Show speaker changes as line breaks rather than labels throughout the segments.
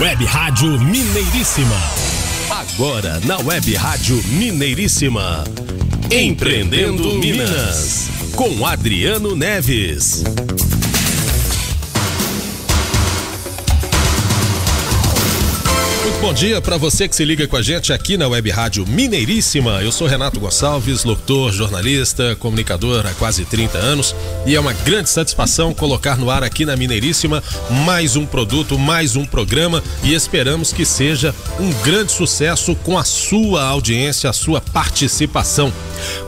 Web Rádio Mineiríssima. Agora na Web Rádio Mineiríssima. Empreendendo Minas. Com Adriano Neves. Bom dia para você que se liga com a gente aqui na Web Rádio Mineiríssima. Eu sou Renato Gonçalves, locutor, jornalista, comunicador há quase 30 anos e é uma grande satisfação colocar no ar aqui na Mineiríssima mais um produto, mais um programa e esperamos que seja um grande sucesso com a sua audiência, a sua participação.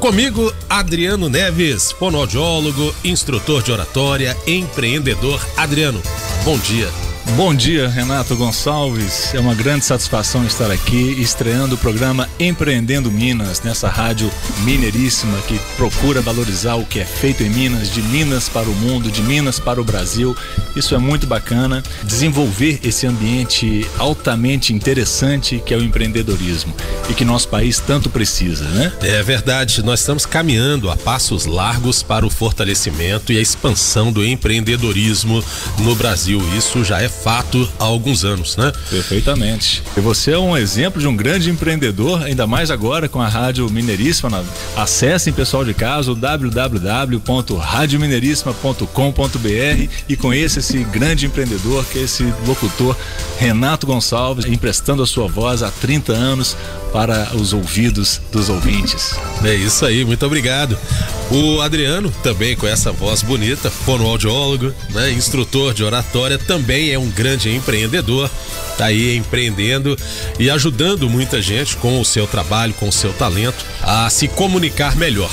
Comigo, Adriano Neves, fonoaudiólogo, instrutor de oratória, empreendedor. Adriano, bom dia.
Bom dia, Renato Gonçalves. É uma grande satisfação estar aqui estreando o programa Empreendendo Minas, nessa rádio mineiríssima que procura valorizar o que é feito em Minas, de Minas para o mundo, de Minas para o Brasil. Isso é muito bacana. Desenvolver esse ambiente altamente interessante que é o empreendedorismo e que nosso país tanto precisa, né?
É verdade. Nós estamos caminhando a passos largos para o fortalecimento e a expansão do empreendedorismo no Brasil. Isso já é fato há alguns anos, né?
Perfeitamente. E você é um exemplo de um grande empreendedor, ainda mais agora com a Rádio Mineiríssima. Acessem, pessoal de casa, o www.radiomineiríssima.com.br e conheça esse grande empreendedor, que é esse locutor Renato Gonçalves, emprestando a sua voz há 30 anos para os ouvidos dos ouvintes.
É isso aí, muito obrigado. O Adriano, também com essa voz bonita, fonoaudiólogo, né, instrutor de oratória, também é um grande empreendedor, tá aí empreendendo e ajudando muita gente com o seu trabalho, com o seu talento a se comunicar melhor.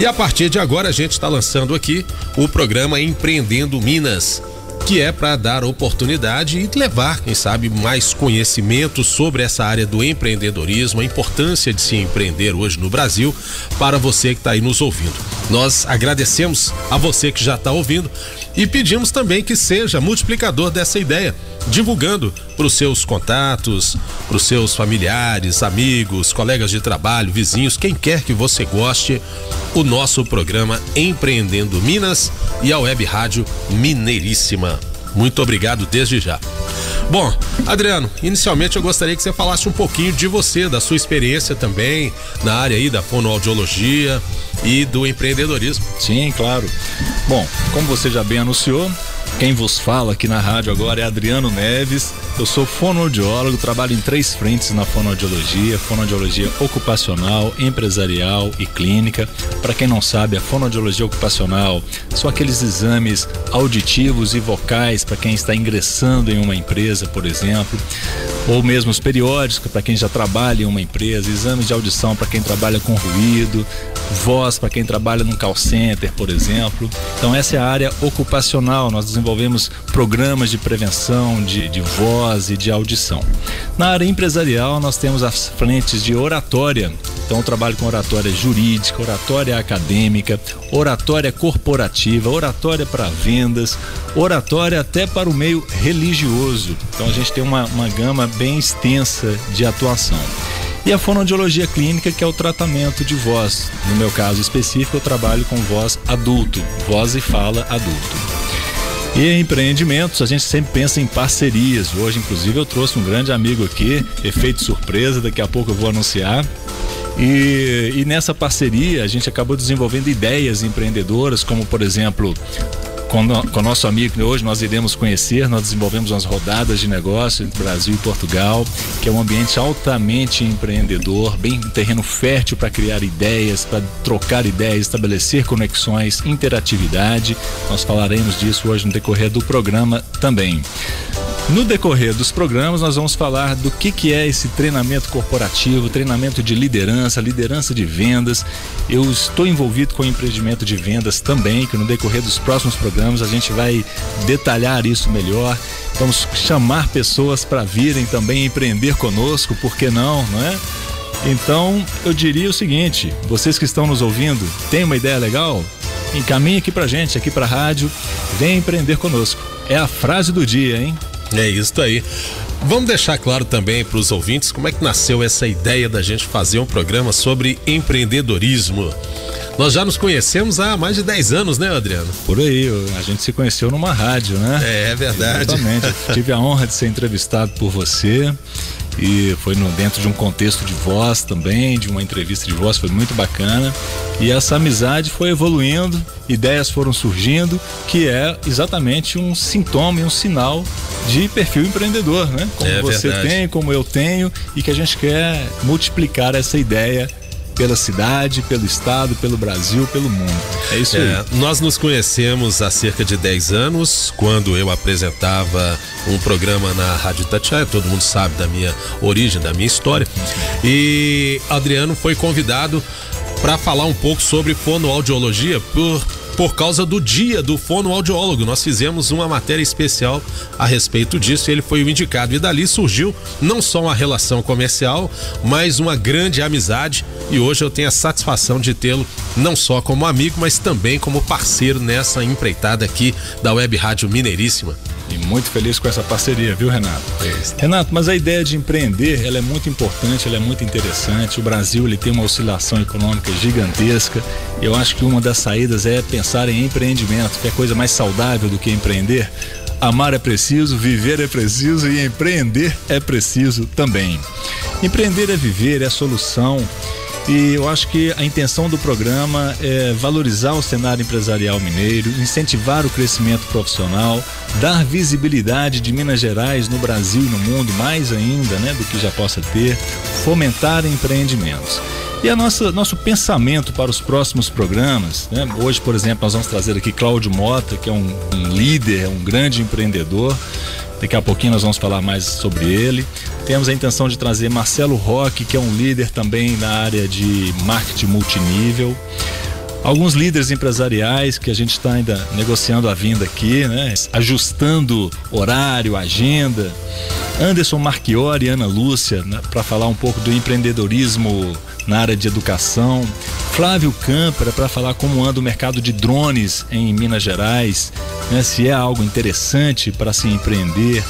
E a partir de agora a gente está lançando aqui o programa Empreendendo Minas que é para dar oportunidade e levar, quem sabe, mais conhecimento sobre essa área do empreendedorismo, a importância de se empreender hoje no Brasil, para você que está aí nos ouvindo. Nós agradecemos a você que já está ouvindo e pedimos também que seja multiplicador dessa ideia, divulgando para os seus contatos, para os seus familiares, amigos, colegas de trabalho, vizinhos, quem quer que você goste, o nosso programa Empreendendo Minas e a Web Rádio Mineiríssima. Muito obrigado desde já. Bom, Adriano, inicialmente eu gostaria que você falasse um pouquinho de você, da sua experiência também na área aí da fonoaudiologia e do empreendedorismo.
Sim, claro. Bom, como você já bem anunciou, quem vos fala aqui na rádio agora é Adriano Neves. Eu sou fonoaudiólogo, trabalho em três frentes na fonoaudiologia: fonoaudiologia ocupacional, empresarial e clínica. Para quem não sabe, a fonoaudiologia ocupacional são aqueles exames auditivos e vocais para quem está ingressando em uma empresa, por exemplo, ou mesmo os periódicos para quem já trabalha em uma empresa, exames de audição para quem trabalha com ruído, voz para quem trabalha num call center, por exemplo. Então essa é a área ocupacional. Nós desenvolvemos programas de prevenção de, de voz e de audição. Na área empresarial, nós temos as frentes de oratória. Então, eu trabalho com oratória jurídica, oratória acadêmica, oratória corporativa, oratória para vendas, oratória até para o meio religioso. Então, a gente tem uma, uma gama bem extensa de atuação. E a fonoaudiologia clínica, que é o tratamento de voz. No meu caso específico, eu trabalho com voz adulto, voz e fala adulto. E em empreendimentos, a gente sempre pensa em parcerias. Hoje, inclusive, eu trouxe um grande amigo aqui, efeito surpresa, daqui a pouco eu vou anunciar. E, e, nessa parceria a gente acabou desenvolvendo ideias empreendedoras, como por exemplo com, o nosso amigo hoje nós iremos conhecer, nós desenvolvemos umas rodadas de negócio entre Brasil e Portugal, que é um ambiente altamente empreendedor, bem terreno fértil para criar ideias, para trocar ideias, estabelecer conexões, interatividade. Nós falaremos disso hoje no decorrer do programa também. No decorrer dos programas, nós vamos falar do que, que é esse treinamento corporativo, treinamento de liderança, liderança de vendas. Eu estou envolvido com o empreendimento de vendas também, que no decorrer dos próximos programas a gente vai detalhar isso melhor. Vamos chamar pessoas para virem também empreender conosco, por que não, não é? Então, eu diria o seguinte: vocês que estão nos ouvindo, tem uma ideia legal? Encaminhe aqui pra gente, aqui pra rádio, vem empreender conosco. É a frase do dia, hein?
É isso aí. Vamos deixar claro também para os ouvintes como é que nasceu essa ideia da gente fazer um programa sobre empreendedorismo. Nós já nos conhecemos há mais de 10 anos, né, Adriano?
Por aí, a gente se conheceu numa rádio, né?
É, é verdade.
Exatamente. Tive a honra de ser entrevistado por você e foi no, dentro de um contexto de voz também, de uma entrevista de voz, foi muito bacana. E essa amizade foi evoluindo, ideias foram surgindo, que é exatamente um sintoma e um sinal de perfil empreendedor, né? Como
é
você
verdade.
tem, como eu tenho, e que a gente quer multiplicar essa ideia pela cidade, pelo estado, pelo Brasil, pelo mundo. É isso
É,
aí.
nós nos conhecemos há cerca de 10 anos, quando eu apresentava um programa na Rádio Itatiaia, todo mundo sabe da minha origem, da minha história. E Adriano foi convidado para falar um pouco sobre fonoaudiologia por por causa do dia do fonoaudiólogo. Nós fizemos uma matéria especial a respeito disso e ele foi o indicado. E dali surgiu não só uma relação comercial, mas uma grande amizade. E hoje eu tenho a satisfação de tê-lo não só como amigo, mas também como parceiro nessa empreitada aqui da Web Rádio Mineiríssima.
E muito feliz com essa parceria, viu, Renato? Renato, mas a ideia de empreender, ela é muito importante, ela é muito interessante. O Brasil, ele tem uma oscilação econômica gigantesca. Eu acho que uma das saídas é pensar em empreendimento, que é coisa mais saudável do que empreender. Amar é preciso, viver é preciso e empreender é preciso também. Empreender é viver, é solução. E eu acho que a intenção do programa é valorizar o cenário empresarial mineiro, incentivar o crescimento profissional, dar visibilidade de Minas Gerais no Brasil e no mundo, mais ainda né, do que já possa ter, fomentar empreendimentos. E a nossa nosso pensamento para os próximos programas, né? hoje, por exemplo, nós vamos trazer aqui Cláudio Mota, que é um, um líder, é um grande empreendedor. Daqui a pouquinho nós vamos falar mais sobre ele. Temos a intenção de trazer Marcelo Roque, que é um líder também na área de marketing multinível. Alguns líderes empresariais que a gente está ainda negociando a vinda aqui, né? Ajustando horário, agenda. Anderson Marchiori e Ana Lúcia, né? para falar um pouco do empreendedorismo na área de educação. Flávio Câmpera para falar como anda o mercado de drones em Minas Gerais, né? se é algo interessante para se empreender.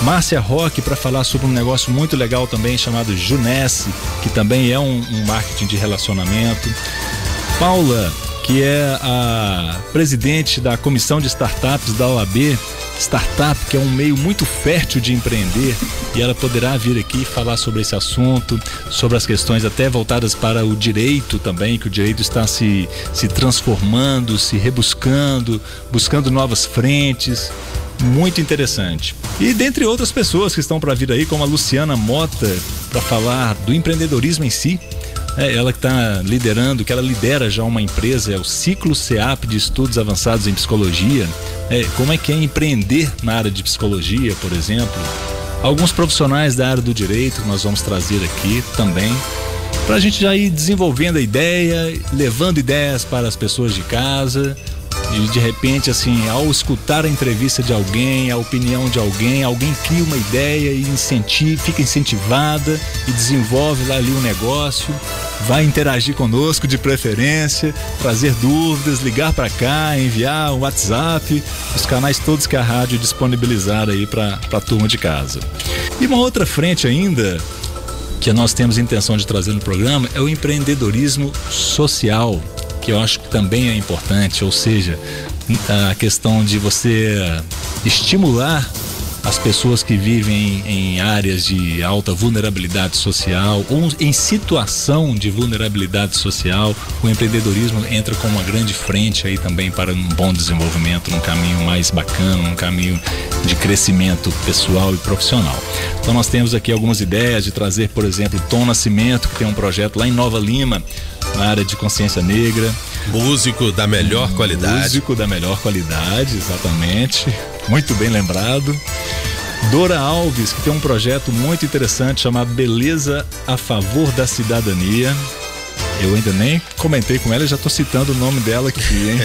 Márcia Roque para falar sobre um negócio muito legal também chamado Junesse, que também é um, um marketing de relacionamento. Paula, que é a presidente da comissão de startups da OAB, startup, que é um meio muito fértil de empreender, e ela poderá vir aqui falar sobre esse assunto, sobre as questões até voltadas para o direito também, que o direito está se, se transformando, se rebuscando, buscando novas frentes. Muito interessante. E dentre outras pessoas que estão para vir aí, como a Luciana Mota, para falar do empreendedorismo em si, é ela que está liderando, que ela lidera já uma empresa, é o Ciclo CEAP de Estudos Avançados em Psicologia. É, como é que é empreender na área de psicologia, por exemplo? Alguns profissionais da área do direito que nós vamos trazer aqui também, para a gente já ir desenvolvendo a ideia, levando ideias para as pessoas de casa, de, de repente, assim, ao escutar a entrevista de alguém, a opinião de alguém, alguém cria uma ideia e incentiva, fica incentivada e desenvolve lá ali um negócio, vai interagir conosco de preferência, trazer dúvidas, ligar para cá, enviar um WhatsApp, os canais todos que a rádio disponibilizar aí para a turma de casa. E uma outra frente ainda que nós temos intenção de trazer no programa é o empreendedorismo social que eu acho que também é importante, ou seja, a questão de você estimular as pessoas que vivem em áreas de alta vulnerabilidade social ou em situação de vulnerabilidade social, o empreendedorismo entra com uma grande frente aí também para um bom desenvolvimento, num caminho mais bacana, num caminho de crescimento pessoal e profissional. Então nós temos aqui algumas ideias de trazer, por exemplo, Tom Nascimento, que tem um projeto lá em Nova Lima, na área de consciência negra.
Músico da melhor qualidade.
Músico da melhor qualidade, exatamente. Muito bem lembrado. Dora Alves, que tem um projeto muito interessante chamado Beleza a Favor da Cidadania. Eu ainda nem comentei com ela, já estou citando o nome dela aqui, hein?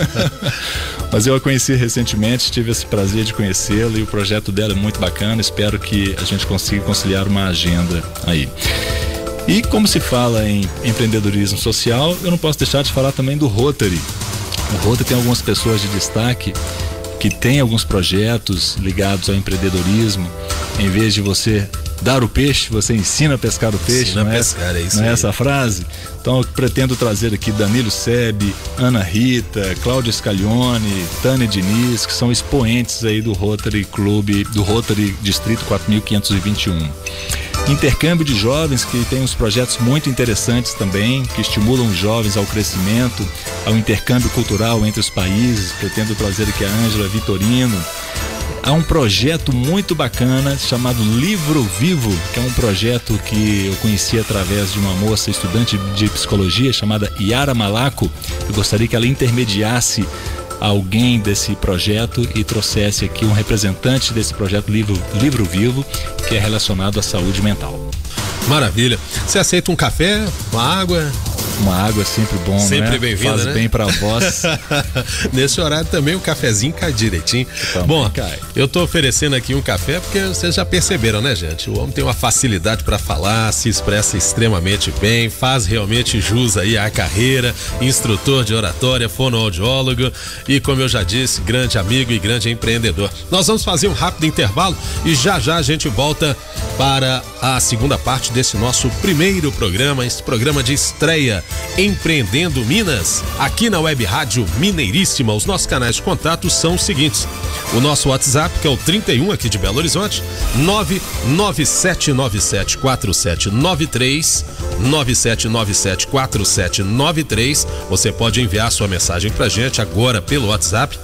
Mas eu a conheci recentemente, tive esse prazer de conhecê-la e o projeto dela é muito bacana. Espero que a gente consiga conciliar uma agenda aí. E como se fala em empreendedorismo social, eu não posso deixar de falar também do Rotary. O Rotary tem algumas pessoas de destaque que tem alguns projetos ligados ao empreendedorismo. Em vez de você dar o peixe, você ensina a pescar o peixe,
ensina
não,
a
é,
pescar, é isso
não é essa frase? Então eu pretendo trazer aqui Danilo Sebe, Ana Rita, Cláudia Scaglione, Tânia Diniz, que são expoentes aí do Rotary Clube, do Rotary Distrito 4521. Intercâmbio de jovens, que tem uns projetos muito interessantes também, que estimulam os jovens ao crescimento, ao intercâmbio cultural entre os países. Pretendo trazer aqui a Ângela Vitorino. Há um projeto muito bacana chamado Livro Vivo, que é um projeto que eu conheci através de uma moça estudante de psicologia chamada Yara Malaco. Eu gostaria que ela intermediasse alguém desse projeto e trouxesse aqui um representante desse projeto Livro, Livro Vivo, que é relacionado à saúde mental.
Maravilha. Você aceita um café, uma água?
Uma água é sempre bom,
Sempre
né?
bem-vinda,
Faz
né?
bem pra voz.
Nesse horário também o cafezinho cai direitinho.
Também
Bom,
cai.
eu tô oferecendo aqui um café porque vocês já perceberam, né, gente? O homem tem uma facilidade para falar, se expressa extremamente bem, faz realmente jus aí à carreira, instrutor de oratória, fonoaudiólogo e, como eu já disse, grande amigo e grande empreendedor. Nós vamos fazer um rápido intervalo e já já a gente volta para a segunda parte desse nosso primeiro programa, esse programa de estreia Empreendendo Minas, aqui na Web Rádio Mineiríssima. Os nossos canais de contato são os seguintes: o nosso WhatsApp, que é o 31 aqui de Belo Horizonte, 997974793, 97974793. Você pode enviar sua mensagem pra gente agora pelo WhatsApp.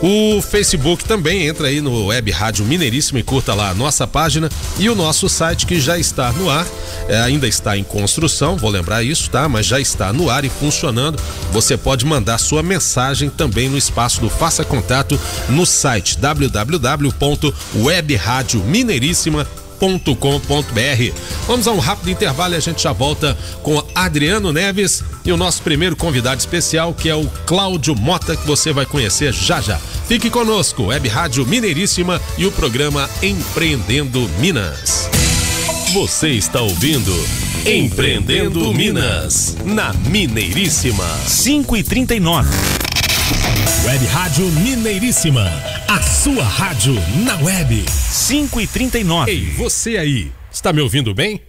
O Facebook também entra aí no Web Rádio Mineiríssima e curta lá a nossa página e o nosso site que já está no ar, é, ainda está em construção, vou lembrar isso, tá? Mas já está no ar e funcionando. Você pode mandar sua mensagem também no espaço do Faça Contato no site www.webradiomинeiríssima.com.br. Vamos a um rápido intervalo e a gente já volta com Adriano Neves e o nosso primeiro convidado especial, que é o Cláudio Mota, que você vai conhecer já já. Fique conosco, Web Rádio Mineiríssima e o programa Empreendendo Minas. Você está ouvindo Empreendendo Minas, na Mineiríssima.
5 e 39. Web Rádio Mineiríssima. A sua rádio na web. 5 e 39.
Ei, você aí, está me ouvindo bem?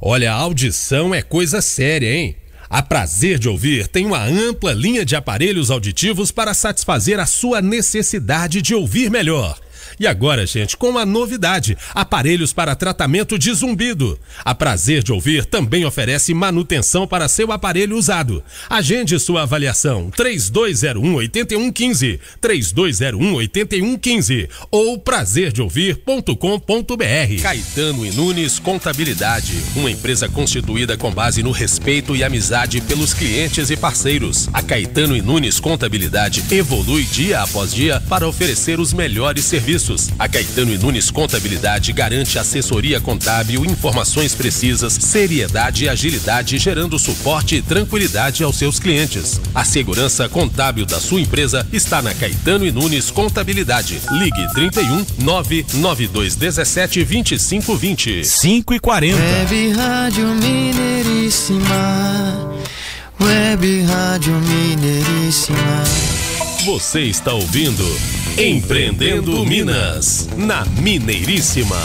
Olha, a audição é coisa séria, hein? A Prazer de Ouvir tem uma ampla linha de aparelhos auditivos para satisfazer a sua necessidade de ouvir melhor. E agora, gente, com uma novidade: aparelhos para tratamento de zumbido. A Prazer de Ouvir também oferece manutenção para seu aparelho usado. Agende sua avaliação 3201 8115, 3201 8115 ou prazerdeouvir.com.br. Caetano e Nunes Contabilidade, uma empresa constituída com base no respeito e amizade pelos clientes e parceiros. A Caetano e Nunes Contabilidade evolui dia após dia para oferecer os melhores serviços. A Caetano e Nunes Contabilidade garante assessoria contábil, informações precisas, seriedade e agilidade, gerando suporte e tranquilidade aos seus clientes. A segurança contábil da sua empresa está na Caetano e Nunes Contabilidade. Ligue 31 99217 2520.
5 e 40.
Web Rádio Mineiríssima. Web Rádio Mineiríssima.
Você está ouvindo Empreendendo Minas, na Mineiríssima.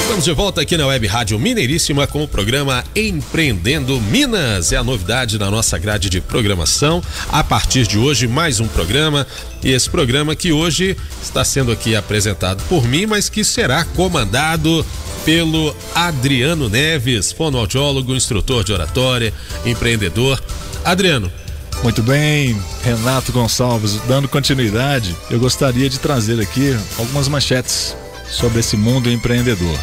Estamos de volta aqui na Web Rádio Mineiríssima com o programa Empreendendo Minas. É a novidade na nossa grade de programação. A partir de hoje, mais um programa. E esse programa que hoje está sendo aqui apresentado por mim, mas que será comandado pelo Adriano Neves, fonoaudiólogo, instrutor de oratória, empreendedor. Adriano,
Muito bem, Renato Gonçalves, dando continuidade, eu gostaria de trazer aqui algumas manchetes sobre esse mundo empreendedor.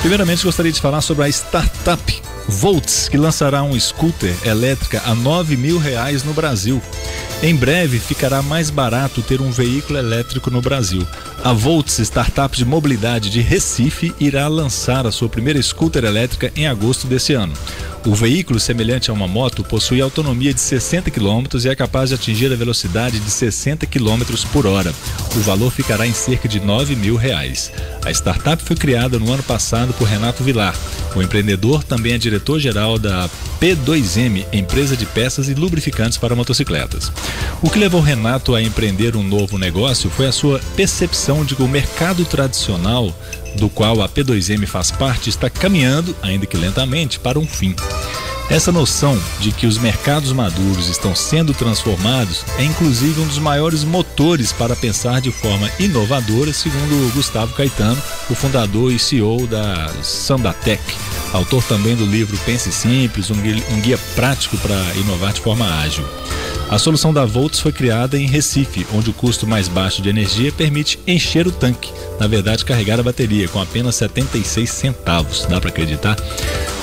Primeiramente, gostaria de falar sobre a startup Volts, que lançará um scooter elétrica a 9 mil reais no Brasil. Em breve ficará mais barato ter um veículo elétrico no Brasil. A Volts, startup de mobilidade de Recife, irá lançar a sua primeira scooter elétrica em agosto desse ano. O veículo, semelhante a uma moto, possui autonomia de 60 km e é capaz de atingir a velocidade de 60 km por hora. O valor ficará em cerca de 9 mil reais. A startup foi criada no ano passado por Renato Vilar. O empreendedor também é diretor-geral da P2M, empresa de peças e lubrificantes para motocicletas. O que levou Renato a empreender um novo negócio foi a sua percepção de que o mercado tradicional do qual a P2M faz parte, está caminhando, ainda que lentamente, para um fim. Essa noção de que os mercados maduros estão sendo transformados é inclusive um dos maiores motores para pensar de forma inovadora, segundo Gustavo Caetano, o fundador e CEO da Sandatec, autor também do livro Pense Simples, um guia prático para inovar de forma ágil. A solução da Volts foi criada em Recife, onde o custo mais baixo de energia permite encher o tanque, na verdade carregar a bateria com apenas 76 centavos, dá para acreditar?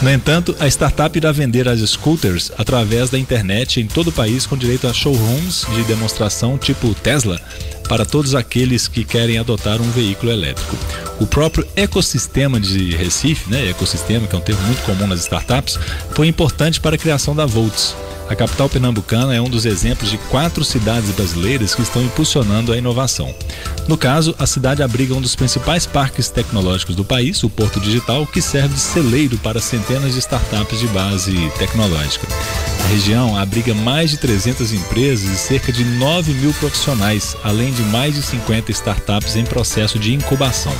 No entanto, a startup irá vender as scooters através da internet em todo o país com direito a showrooms de demonstração tipo Tesla para todos aqueles que querem adotar um veículo elétrico. O próprio ecossistema de Recife, né, ecossistema que é um termo muito comum nas startups, foi importante para a criação da Volts. A capital pernambucana é um dos exemplos de quatro cidades brasileiras que estão impulsionando a inovação. No caso, a cidade abriga um dos principais parques tecnológicos do país, o Porto Digital, que serve de celeiro para centenas de startups de base tecnológica. A região abriga mais de 300 empresas e cerca de 9 mil profissionais, além de mais de 50 startups em processo de incubação.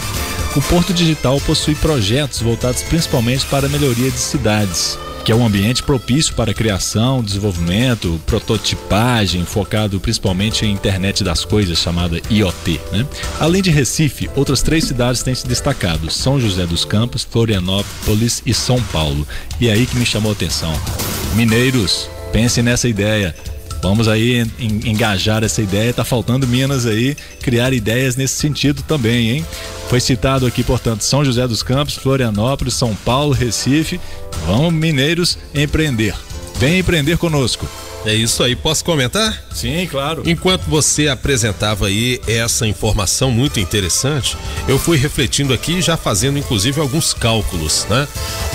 O Porto Digital possui projetos voltados principalmente para a melhoria de cidades, que é um ambiente propício para criação, desenvolvimento, prototipagem, focado principalmente em internet das coisas, chamada IoT. Né? Além de Recife, outras três cidades têm se destacado: São José dos Campos, Florianópolis e São Paulo. E é aí que me chamou a atenção. Mineiros, pensem nessa ideia. Vamos aí engajar essa ideia. Tá faltando Minas aí criar ideias nesse sentido também, hein? Foi citado aqui, portanto, São José dos Campos, Florianópolis, São Paulo, Recife. Vamos, mineiros, empreender. Vem empreender conosco.
É isso aí, posso comentar?
Sim, claro.
Enquanto você apresentava aí essa informação muito interessante, eu fui refletindo aqui, já fazendo inclusive alguns cálculos, né?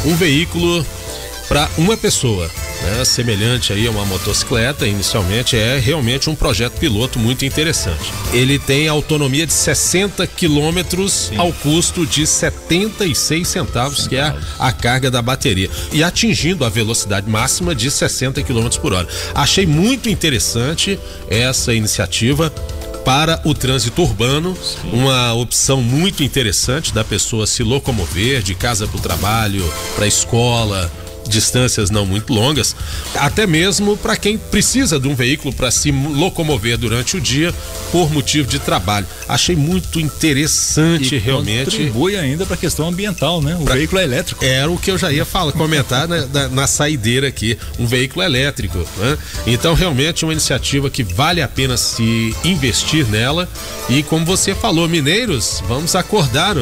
Um veículo para uma pessoa, né? semelhante aí a uma motocicleta, inicialmente é realmente um projeto piloto muito interessante. Ele tem autonomia de 60 quilômetros ao custo de 76 centavos, que é a, a, carga da bateria, e atingindo a velocidade máxima de 60 quilômetros por hora. Achei muito interessante essa iniciativa para o trânsito urbano, Sim. uma opção muito interessante da pessoa se locomover de casa para o trabalho, para a escola, distâncias não muito longas, até mesmo para quem precisa de um veículo para se locomover durante o dia por motivo de trabalho. Achei muito interessante
e
realmente.
Contribui ainda para a questão ambiental, né? O pra... veículo é elétrico.
Era o que eu já ia falar, comentar na, na, na, saideira aqui, um veículo elétrico, né? Então realmente uma iniciativa que vale a pena se investir nela e como você falou, mineiros, vamos acordar?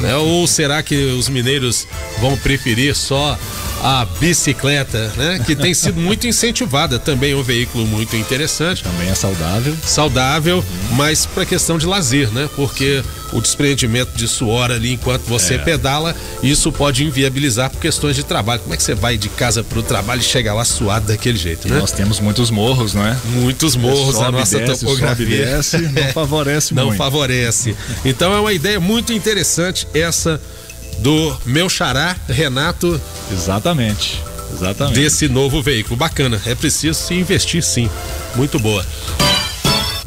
Né? Ou será que os mineiros vão preferir só a bicicleta, né? Que tem sido muito incentivada. Também é um veículo muito interessante.
Também é saudável.
Saudável, uhum. mas para questão de lazer, né? Porque o desprendimento de suor ali enquanto você é. pedala, isso pode inviabilizar por questões de trabalho. Como é que você vai de casa para o trabalho e chega lá suado daquele jeito, né?
Nós temos muitos morros, não é?
Muitos morros, a nossa desce, topografia.
Sobe, desce, não favorece
não
muito.
Não favorece. Então é uma ideia muito interessante essa do meu xará, Renato.
Exatamente. Exatamente.
Desse novo veículo. Bacana. É preciso se investir sim. Muito boa.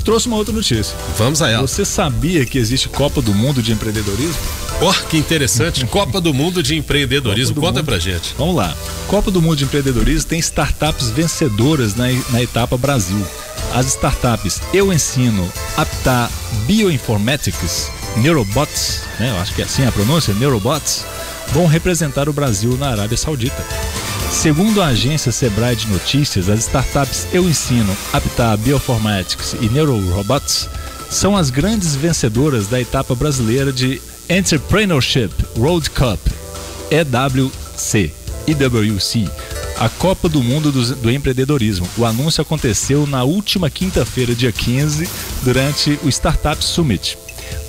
Trouxe uma outra notícia.
Vamos a ela.
Você sabia que existe Copa do Mundo de Empreendedorismo?
Oh, que interessante. Copa do Mundo de Empreendedorismo. Conta mundo. pra gente.
Vamos lá. Copa do Mundo de Empreendedorismo tem startups vencedoras na, na etapa Brasil. As startups Eu Ensino, Aptar Bioinformatics Neurobots, né? Eu acho que é assim a pronúncia, Neurobots, vão representar o Brasil na Arábia Saudita. Segundo a agência Sebrae de Notícias, as startups Eu Ensino, Aptar Bioformatics e Neurorobots são as grandes vencedoras da etapa brasileira de Entrepreneurship World Cup, EWC, EWC, a Copa do Mundo do, do, Empreendedorismo. O anúncio aconteceu na última quinta-feira, dia 15, durante o Startup Summit.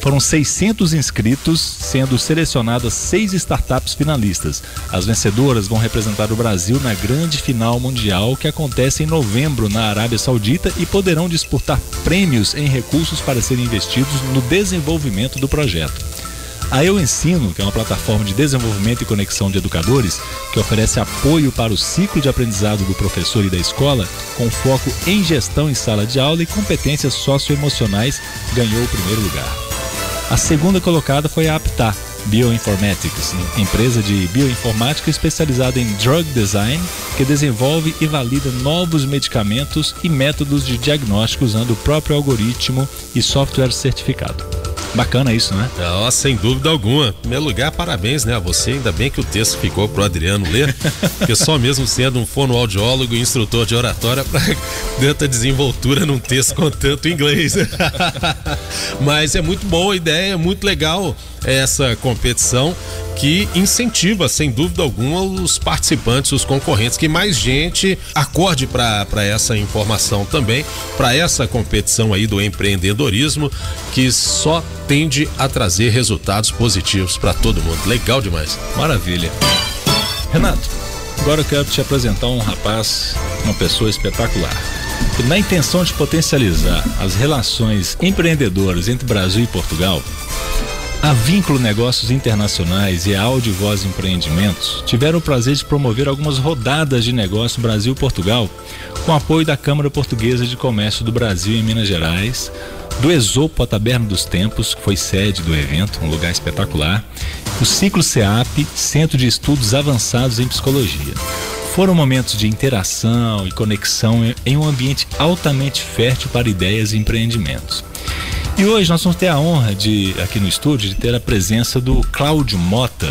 Foram 600 inscritos, sendo selecionadas seis startups finalistas. As vencedoras vão representar o Brasil na grande final mundial que acontece em novembro na Arábia Saudita e poderão disputar prêmios em recursos para serem investidos no desenvolvimento do projeto. A Eu Ensino, que é uma plataforma de desenvolvimento e conexão de educadores, que oferece apoio para o ciclo de aprendizado do professor e da escola, com foco em gestão em sala de aula e competências socioemocionais, ganhou o primeiro lugar. A segunda colocada foi a Aptar, Bioinformatics, empresa de bioinformática especializada em drug design, que desenvolve e valida novos medicamentos e métodos de diagnóstico usando o próprio algoritmo e software certificado. Bacana isso, né?
Oh, sem dúvida alguma. Em primeiro lugar, parabéns, né, a você. Ainda bem que o texto ficou pro Adriano ler, porque só mesmo sendo um fonoaudiólogo e instrutor de oratória para tanta desenvoltura num texto com tanto inglês. Mas é muito boa a ideia, é muito legal essa competição que incentiva, sem dúvida alguma, os participantes, os concorrentes, que mais gente acorde para essa informação também, para essa competição aí do empreendedorismo, que só tende a trazer resultados positivos para todo mundo. Legal demais.
Maravilha. Renato, agora eu quero te apresentar um rapaz, uma pessoa espetacular. Na intenção de potencializar as relações empreendedoras entre Brasil e Portugal, a Vínculo Negócios Internacionais e a Audio Voz Empreendimentos tiveram o prazer de promover algumas rodadas de negócio Brasil-Portugal com apoio da Câmara Portuguesa de Comércio do Brasil em Minas Gerais, do Esopo a Taberna dos Tempos, que foi sede do evento, um lugar espetacular, o Ciclo CEAP, Centro de Estudos Avançados em Psicologia. Foram momentos de interação e conexão em um ambiente altamente fértil para ideias e empreendimentos. E hoje nós vamos ter a honra de, aqui no estúdio, de ter a presença do Cláudio Mota,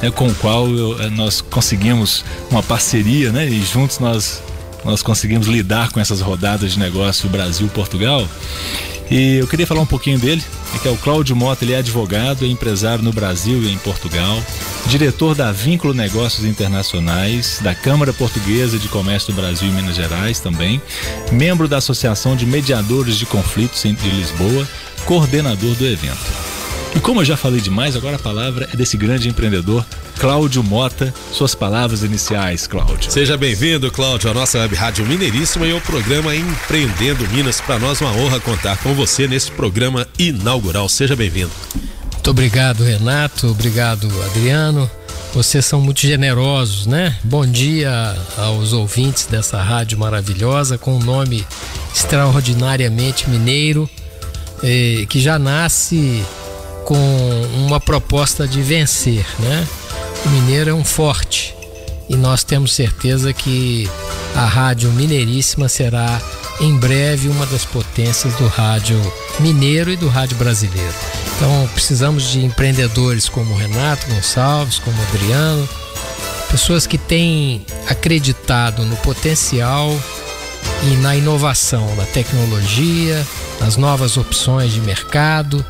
né, com o qual eu, eh, nós conseguimos uma parceria, né? E juntos nós, nós conseguimos lidar com essas rodadas de negócio Brasil-Portugal. E eu queria falar um pouquinho dele, que é o Cláudio Mota, ele é advogado, é empresário no Brasil e em Portugal, diretor da Vínculo Negócios Internacionais, da Câmara Portuguesa de Comércio do Brasil e Minas Gerais também, membro da Associação de Mediadores de Conflitos de Lisboa, coordenador do evento. E como eu já falei demais, agora a palavra é desse grande empreendedor, Cláudio Mota. Suas palavras iniciais, Cláudio.
Seja bem-vindo, Cláudio, à nossa web rádio Mineiríssima e ao programa Empreendendo Minas. Para nós, uma honra contar com você nesse programa inaugural. Seja bem-vindo.
Muito obrigado, Renato. Obrigado, Adriano. Vocês são muito generosos, né? Bom dia aos ouvintes dessa rádio maravilhosa, com um nome extraordinariamente mineiro, eh, que já nasce com uma proposta de vencer, né? O Mineiro é um forte e nós temos certeza que a Rádio Mineiríssima será em breve uma das potências do rádio mineiro e do rádio brasileiro. Então precisamos de empreendedores como Renato Gonçalves, como Adriano, pessoas que têm acreditado no potencial e na inovação, na tecnologia, nas novas opções de mercado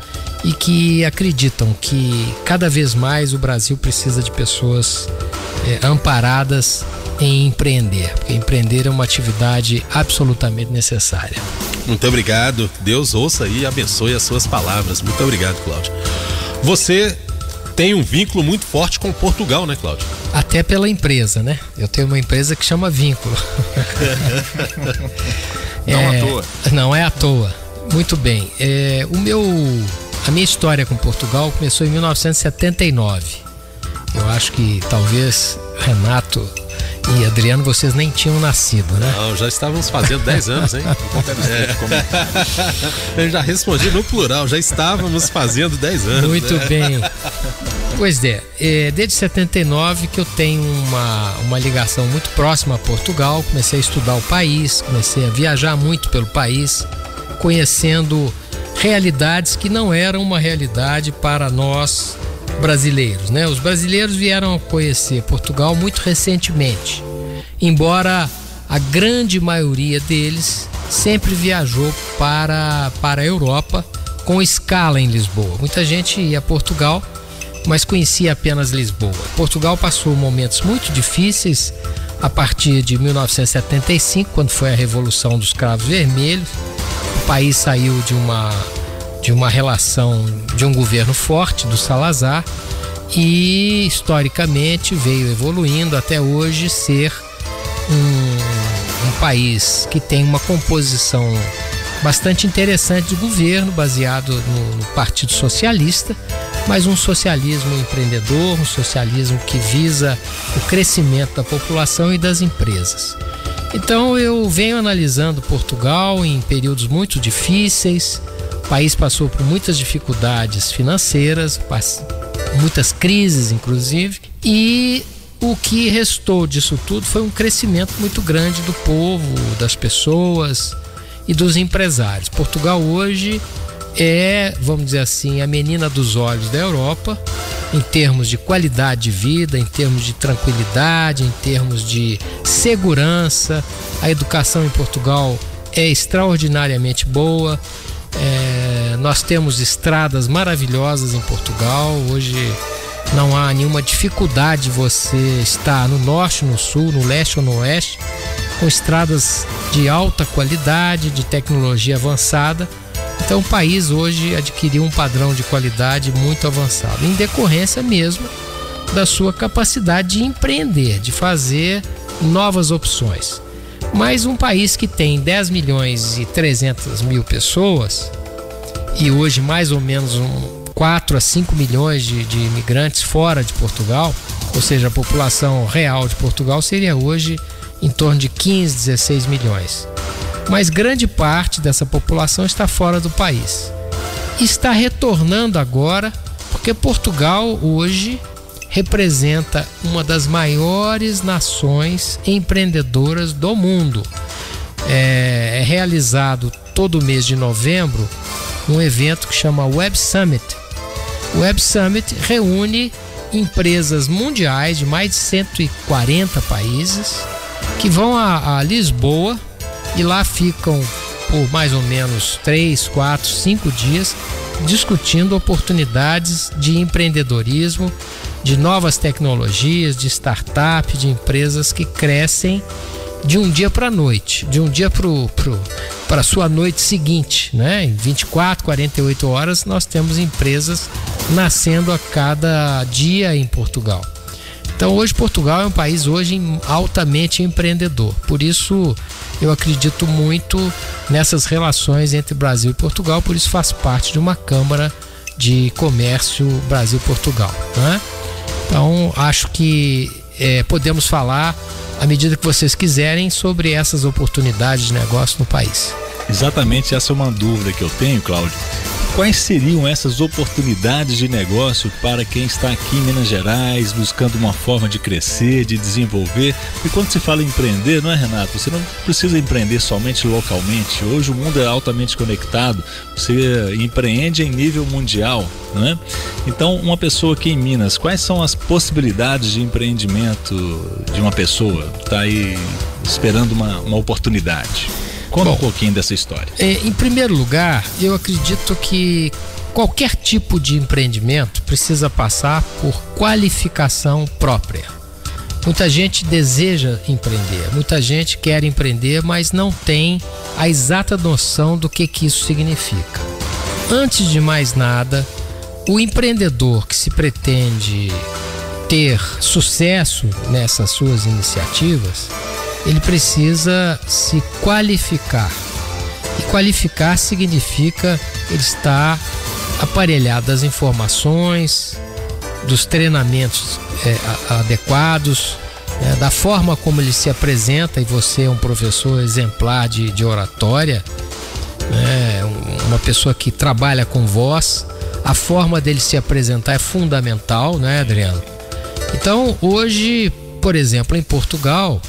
e que acreditam que cada vez mais o Brasil precisa de pessoas é, amparadas em empreender, porque empreender é uma atividade absolutamente necessária.
Muito obrigado. Deus ouça e abençoe as suas palavras. Muito obrigado, Cláudio. Você tem um vínculo muito forte com Portugal, né, Cláudio?
Até pela empresa, né? Eu tenho uma empresa que chama Vínculo.
não é, à toa.
Não é à toa. Muito bem. É, o meu a minha história com Portugal começou em 1979. Eu acho que talvez Renato e Adriano, vocês nem tinham nascido, né?
Não, já estávamos fazendo 10 anos, hein? é. Eu já respondi no plural, já estávamos fazendo 10 anos.
Muito né? bem. Pois é, é, desde 79 que eu tenho uma, uma ligação muito próxima a Portugal. Comecei a estudar o país, comecei a viajar muito pelo país, conhecendo realidades que não eram uma realidade para nós brasileiros, né? Os brasileiros vieram a conhecer Portugal muito recentemente, embora a grande maioria deles sempre viajou para, para a Europa com escala em Lisboa. Muita gente ia a Portugal, mas conhecia apenas Lisboa. Portugal passou momentos muito difíceis a partir de 1975, quando foi a Revolução dos Cravos Vermelhos país saiu de uma de uma relação de um governo forte do Salazar e historicamente veio evoluindo até hoje ser um, um país que tem uma composição bastante interessante de governo, baseado no, no, Partido Socialista, mas um socialismo empreendedor, um socialismo que visa o crescimento da população e das empresas. Então eu venho analisando Portugal em períodos muito difíceis. O país passou por muitas dificuldades financeiras, muitas crises, inclusive, e o que restou disso tudo foi um crescimento muito grande do povo, das pessoas e dos empresários. Portugal hoje é, vamos dizer assim, a menina dos olhos da Europa em termos de qualidade de vida, em termos de tranquilidade, em termos de segurança. A educação em Portugal é extraordinariamente boa. É, nós temos estradas maravilhosas em Portugal. Hoje não há nenhuma dificuldade de você estar no norte, no sul, no leste ou no oeste, com estradas de alta qualidade, de tecnologia avançada então o país hoje adquiriu um padrão de qualidade muito avançado, em decorrência mesmo da sua capacidade de empreender, de fazer novas opções. Mas um país que tem 10 milhões e 300 mil pessoas e hoje mais ou menos um 4 a 5 milhões de, de imigrantes fora de Portugal, ou seja, a população real de Portugal seria hoje em torno de 15, 16 milhões mas grande parte dessa população está fora do país. Está retornando agora porque Portugal hoje representa uma das maiores nações empreendedoras do mundo. É, é realizado todo mês de novembro um evento que chama Web Summit. O Web Summit reúne empresas mundiais de mais de 140 países que vão a, a Lisboa e lá ficam por mais ou menos 3, 4, 5 dias discutindo oportunidades de empreendedorismo, de novas tecnologias, de startup, de empresas que crescem de um dia para a noite, de um dia para a sua noite seguinte. Né? Em 24, 48 horas, nós temos empresas nascendo a cada dia em Portugal. Então hoje Portugal é um país hoje altamente empreendedor. Por isso eu acredito muito nessas relações entre Brasil e Portugal, por isso faz parte de uma Câmara de Comércio Brasil-Portugal. Né? Então acho que é, podemos falar à medida que vocês quiserem sobre essas oportunidades de negócio no país.
Exatamente, essa é uma dúvida que eu tenho, Cláudio. Quais seriam essas oportunidades de negócio para quem está aqui em Minas Gerais buscando uma forma de crescer, de desenvolver? E quando se fala em empreender, não é, Renato? Você não precisa empreender somente localmente. Hoje o mundo é altamente conectado. Você empreende em nível mundial, não é? Então, uma pessoa aqui em Minas, quais são as possibilidades de empreendimento de uma pessoa? Está aí esperando uma, uma oportunidade. Conta Bom, um pouquinho dessa história.
É, em primeiro lugar, eu acredito que qualquer tipo de empreendimento precisa passar por qualificação própria. Muita gente deseja empreender, muita gente quer empreender, mas não tem a exata noção do que, que isso significa. Antes de mais nada, o empreendedor que se pretende ter sucesso nessas suas iniciativas, ele precisa se qualificar. E qualificar significa ele estar aparelhado das informações, dos treinamentos é, adequados, é, da forma como ele se apresenta, e você é um professor exemplar de, de oratória, né, uma pessoa que trabalha com voz, a forma dele se apresentar é fundamental, né, Adriano? Então, hoje, por exemplo, em Portugal,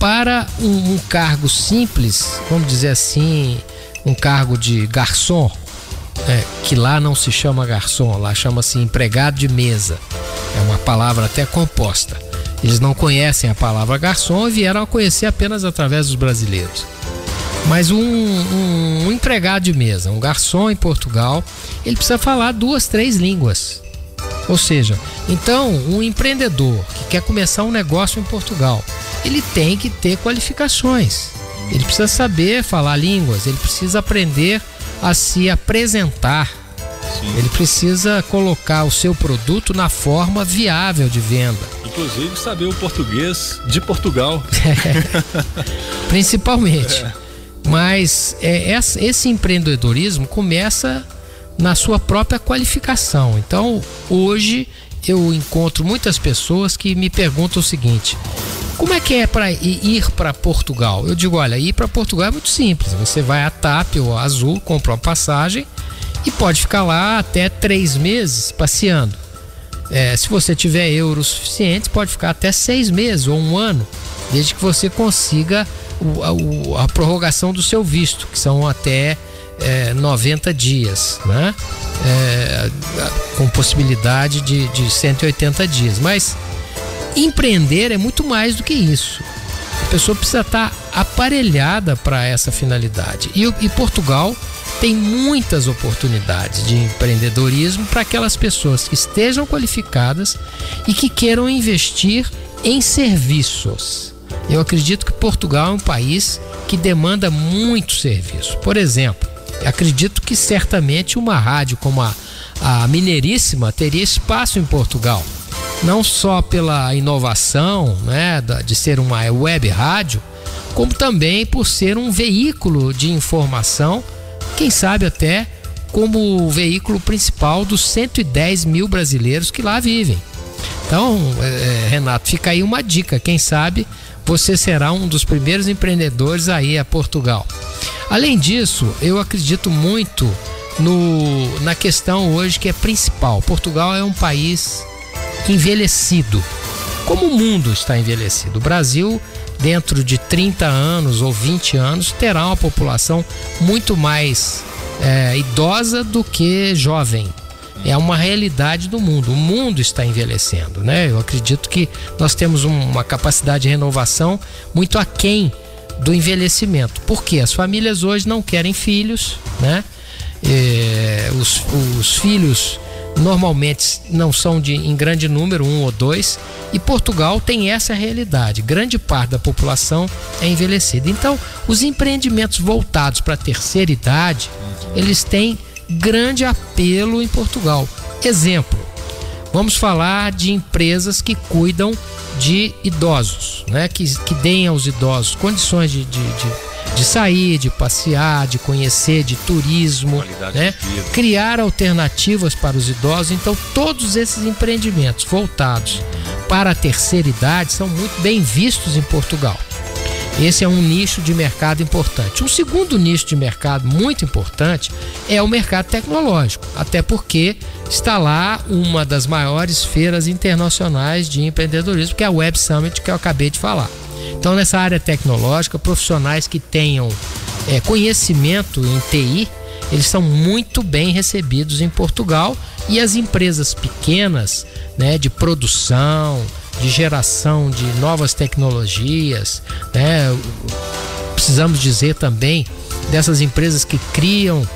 para um, um cargo simples, vamos dizer assim, um cargo de garçom, é, que lá não se chama garçom, lá chama-se empregado de mesa. É uma palavra até composta. Eles não conhecem a palavra garçom e vieram a conhecer apenas através dos brasileiros. Mas um, um, um empregado de mesa, um garçom em Portugal, ele precisa falar duas, três línguas. Ou seja, então um empreendedor que quer começar um negócio em Portugal, ele tem que ter qualificações. Ele precisa saber falar línguas, ele precisa aprender a se apresentar. Ele precisa colocar o seu produto na forma viável de venda.
Inclusive saber o português de Portugal.
Principalmente. Mas é, esse empreendedorismo começa na sua própria qualificação. Então, hoje eu encontro muitas pessoas que me perguntam o seguinte: como é que é para ir para Portugal? Eu digo, olha, ir para Portugal é muito simples. Você vai à TAP ou à Azul, compra uma passagem e pode ficar lá até três meses passeando. É, se você tiver euros suficientes, pode ficar até seis meses ou um ano, desde que você consiga o- a, a prorrogação do seu visto, que são até é, 90 dias, né? É, com possibilidade de, de 180 dias. Mas empreender é muito mais do que isso. A pessoa precisa estar aparelhada para essa finalidade. E, e Portugal tem muitas oportunidades de empreendedorismo para aquelas pessoas que estejam qualificadas e que queiram investir em serviços. Eu acredito que Portugal é um país que demanda muito serviço. Por exemplo, acredito que certamente uma rádio como a, a Mineiríssima teria espaço em Portugal não só pela inovação né, de ser uma web rádio, como também por ser um veículo de informação, quem sabe até como o veículo principal dos 110 mil brasileiros que lá vivem. Então, eh, Renato, fica aí uma dica. Quem sabe você será um dos primeiros empreendedores aí a Portugal. Além disso, eu acredito muito no, na questão hoje que é principal. Portugal é um país envelhecido. Como o mundo está envelhecido? O Brasil, dentro de 30 anos ou 20 anos, terá uma população muito mais eh, idosa do que jovem. É uma realidade do mundo. O mundo está envelhecendo, né? Eu acredito que nós temos um- uma capacidade de renovação muito aquém do envelhecimento. Porque as famílias hoje não querem filhos, né? Eh, os, os filhos normalmente não são de, em grande número, um ou dois, e Portugal tem essa realidade. Grande parte da população é envelhecida. Então, os empreendimentos voltados para a terceira idade, eles têm grande apelo em Portugal. Exemplo, vamos falar de empresas que cuidam de idosos, né? que, que deem aos idosos condições de, de, de, de sair, de passear, de conhecer, de turismo, né?
de
criar alternativas para os idosos. Então, todos esses empreendimentos voltados para a terceira idade são muito bem vistos em Portugal. Esse é um nicho de mercado importante. Um segundo nicho de mercado muito importante é o mercado tecnológico, até porque está lá uma das maiores feiras internacionais de empreendedorismo, que é a Web Summit, que eu acabei de falar. Então, nessa área tecnológica, profissionais que tenham é, conhecimento em TI, eles são muito bem recebidos em Portugal. E as empresas pequenas, né, de produção, de geração de novas tecnologias, né, precisamos dizer também dessas empresas que criam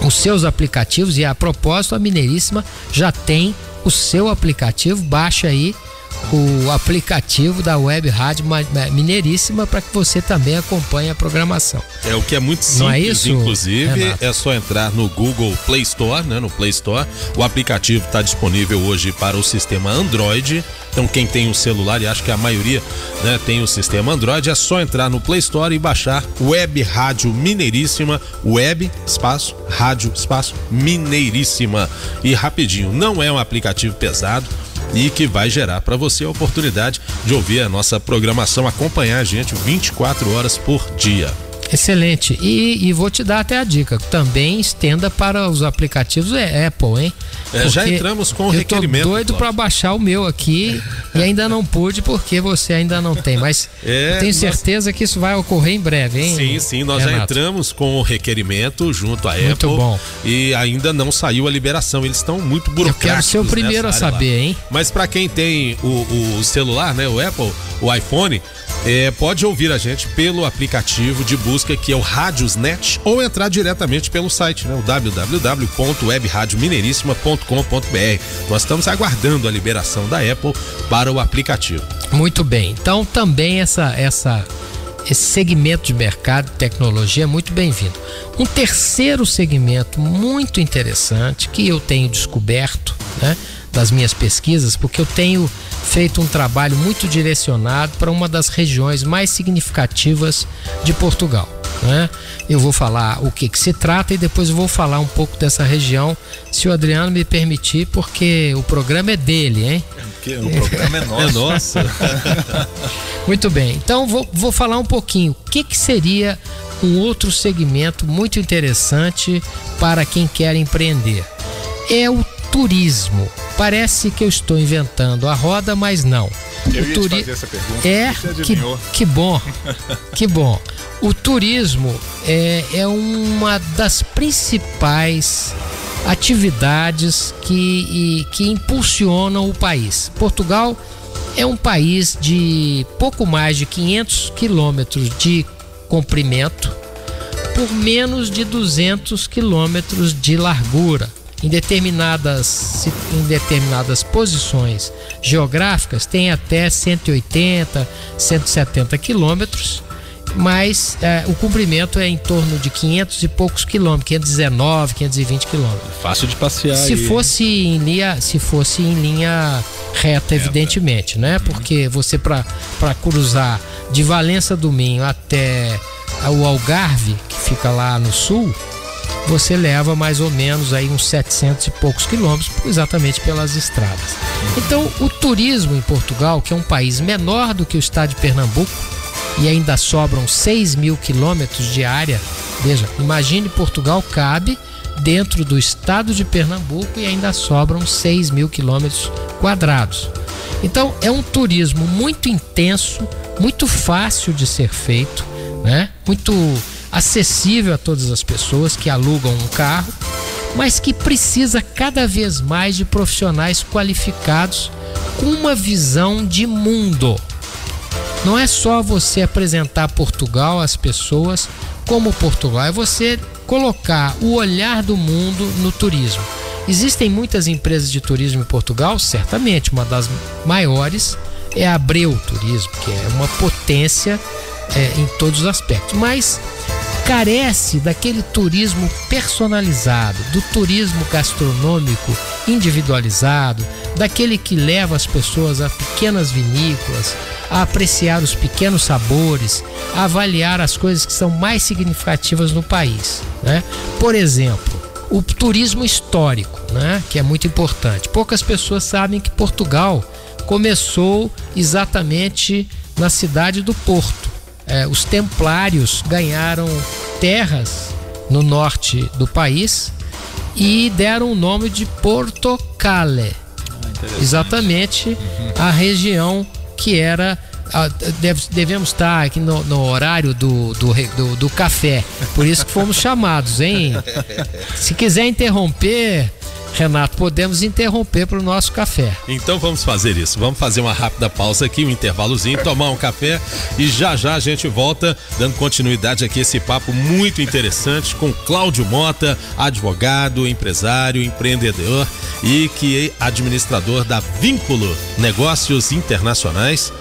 os seus aplicativos e a propósito a Mineiríssima já tem o seu aplicativo, baixa aí o aplicativo da Web Rádio Ma- Ma- Mineiríssima para que você também acompanhe a programação.
É o que é muito simples,
Não é isso,
inclusive,
Renato?
é só entrar no Google Play Store, né, no Play Store. O aplicativo está disponível hoje para o sistema Android. Então quem tem um celular e acho que a maioria, né, tem o sistema Android, é só entrar no Play Store e baixar Web Rádio Mineiríssima, Web espaço Rádio espaço Mineiríssima. E rapidinho, não é um aplicativo pesado e que vai gerar para você a oportunidade de ouvir a nossa programação, acompanhar a gente 24 horas por dia.
Excelente. E, e vou te dar até a dica. Também estenda para os aplicativos é Apple, hein?
É, já entramos com o
eu
requerimento,
Tô doido para baixar o meu aqui e ainda não pude porque você ainda não tem. Mas
É,
eu tenho
nós-
certeza que isso vai ocorrer em breve, hein?
Sim, sim, nós já
Renato?
entramos com o requerimento junto à
Muito
Apple
bom.
e ainda não saiu a liberação. Eles estão muito
Eu
burocráticos.
quero ser o primeiro a
área lá.
saber, hein?
Mas para quem tem o, o celular, né, o Apple, o iPhone, é, pode ouvir a gente pelo aplicativo de busca que é o Radiosnet ou entrar diretamente pelo site, né, o www.webradiomineiríssima.com.br. Nós estamos aguardando a liberação da Apple para o aplicativo.
Muito bem. Então também essa essa esse segmento de mercado tecnologia é muito bem-vindo. Um terceiro segmento muito interessante que eu tenho descoberto, né, das minhas pesquisas, porque eu tenho feito um trabalho muito direcionado para uma das regiões mais significativas de Portugal. Né? Eu vou falar o que, que se trata e depois vou falar um pouco dessa região, se o Adriano me permitir, porque o programa é dele, hein?
Porque o programa é nosso.
É nossa.
Muito bem, então vou, vou falar um pouquinho o que, que seria um outro segmento muito interessante para quem quer empreender. É o turismo. Parece que eu estou inventando a roda, mas não.
Eu
o
pergunta.
É, que, que bom, que bom. O turismo é, é uma das principais atividades que, e- que impulsionam o país. Portugal é um país de pouco mais de 500 quilômetros de comprimento por menos de 200 quilômetros de largura. Em determinadas, em determinadas posições geográficas tem até 180, 170 quilômetros, mas eh, o comprimento é em torno de 500 e poucos quilômetros, 519, 520 quilômetros.
Fácil de passear.
Se
aí.
fosse em linha, se fosse em linha reta, evidentemente, né? Porque você para cruzar de Valença do Minho até o Algarve, que fica lá no sul, você leva mais ou menos aí uns 700 e poucos quilômetros, exatamente pelas estradas. Então, o turismo em Portugal, que é um país menor do que o estado de Pernambuco, e ainda sobram 6 mil quilômetros de área, veja, imagine Portugal cabe dentro do estado de Pernambuco e ainda sobram 6 mil quilômetros quadrados. Então, é um turismo muito intenso, muito fácil de ser feito, né? muito acessível a todas as pessoas que alugam um carro, mas que precisa cada vez mais de profissionais qualificados com uma visão de mundo. Não é só você apresentar Portugal às pessoas como Portugal, é você colocar o olhar do mundo no turismo. Existem muitas empresas de turismo em Portugal, certamente uma das maiores é a Abreu Turismo, que é uma potência é, em todos os aspectos, mas carece daquele turismo personalizado, do turismo gastronômico individualizado, daquele que leva as pessoas a pequenas vinícolas, a apreciar os pequenos sabores, a avaliar as coisas que são mais significativas no país. Né? Por exemplo, o turismo histórico, né? que é muito importante. Poucas pessoas sabem que Portugal começou exatamente na cidade do Porto. É, os templários ganharam terras no norte do país e deram o nome de Portocale. Exatamente a região que era. ah, deve- devemos estar aqui no, no horário do, do, do, do café. Por isso que fomos chamados, hein? Se quiser interromper, Renato, podemos interromper para o nosso café.
Então vamos fazer isso. Vamos fazer uma rápida pausa aqui, um intervalozinho, tomar um café e já já a gente volta dando continuidade aqui a esse papo muito interessante com Cláudio Mota, advogado, empresário, empreendedor e que é administrador da Vínculo Negócios Internacionais.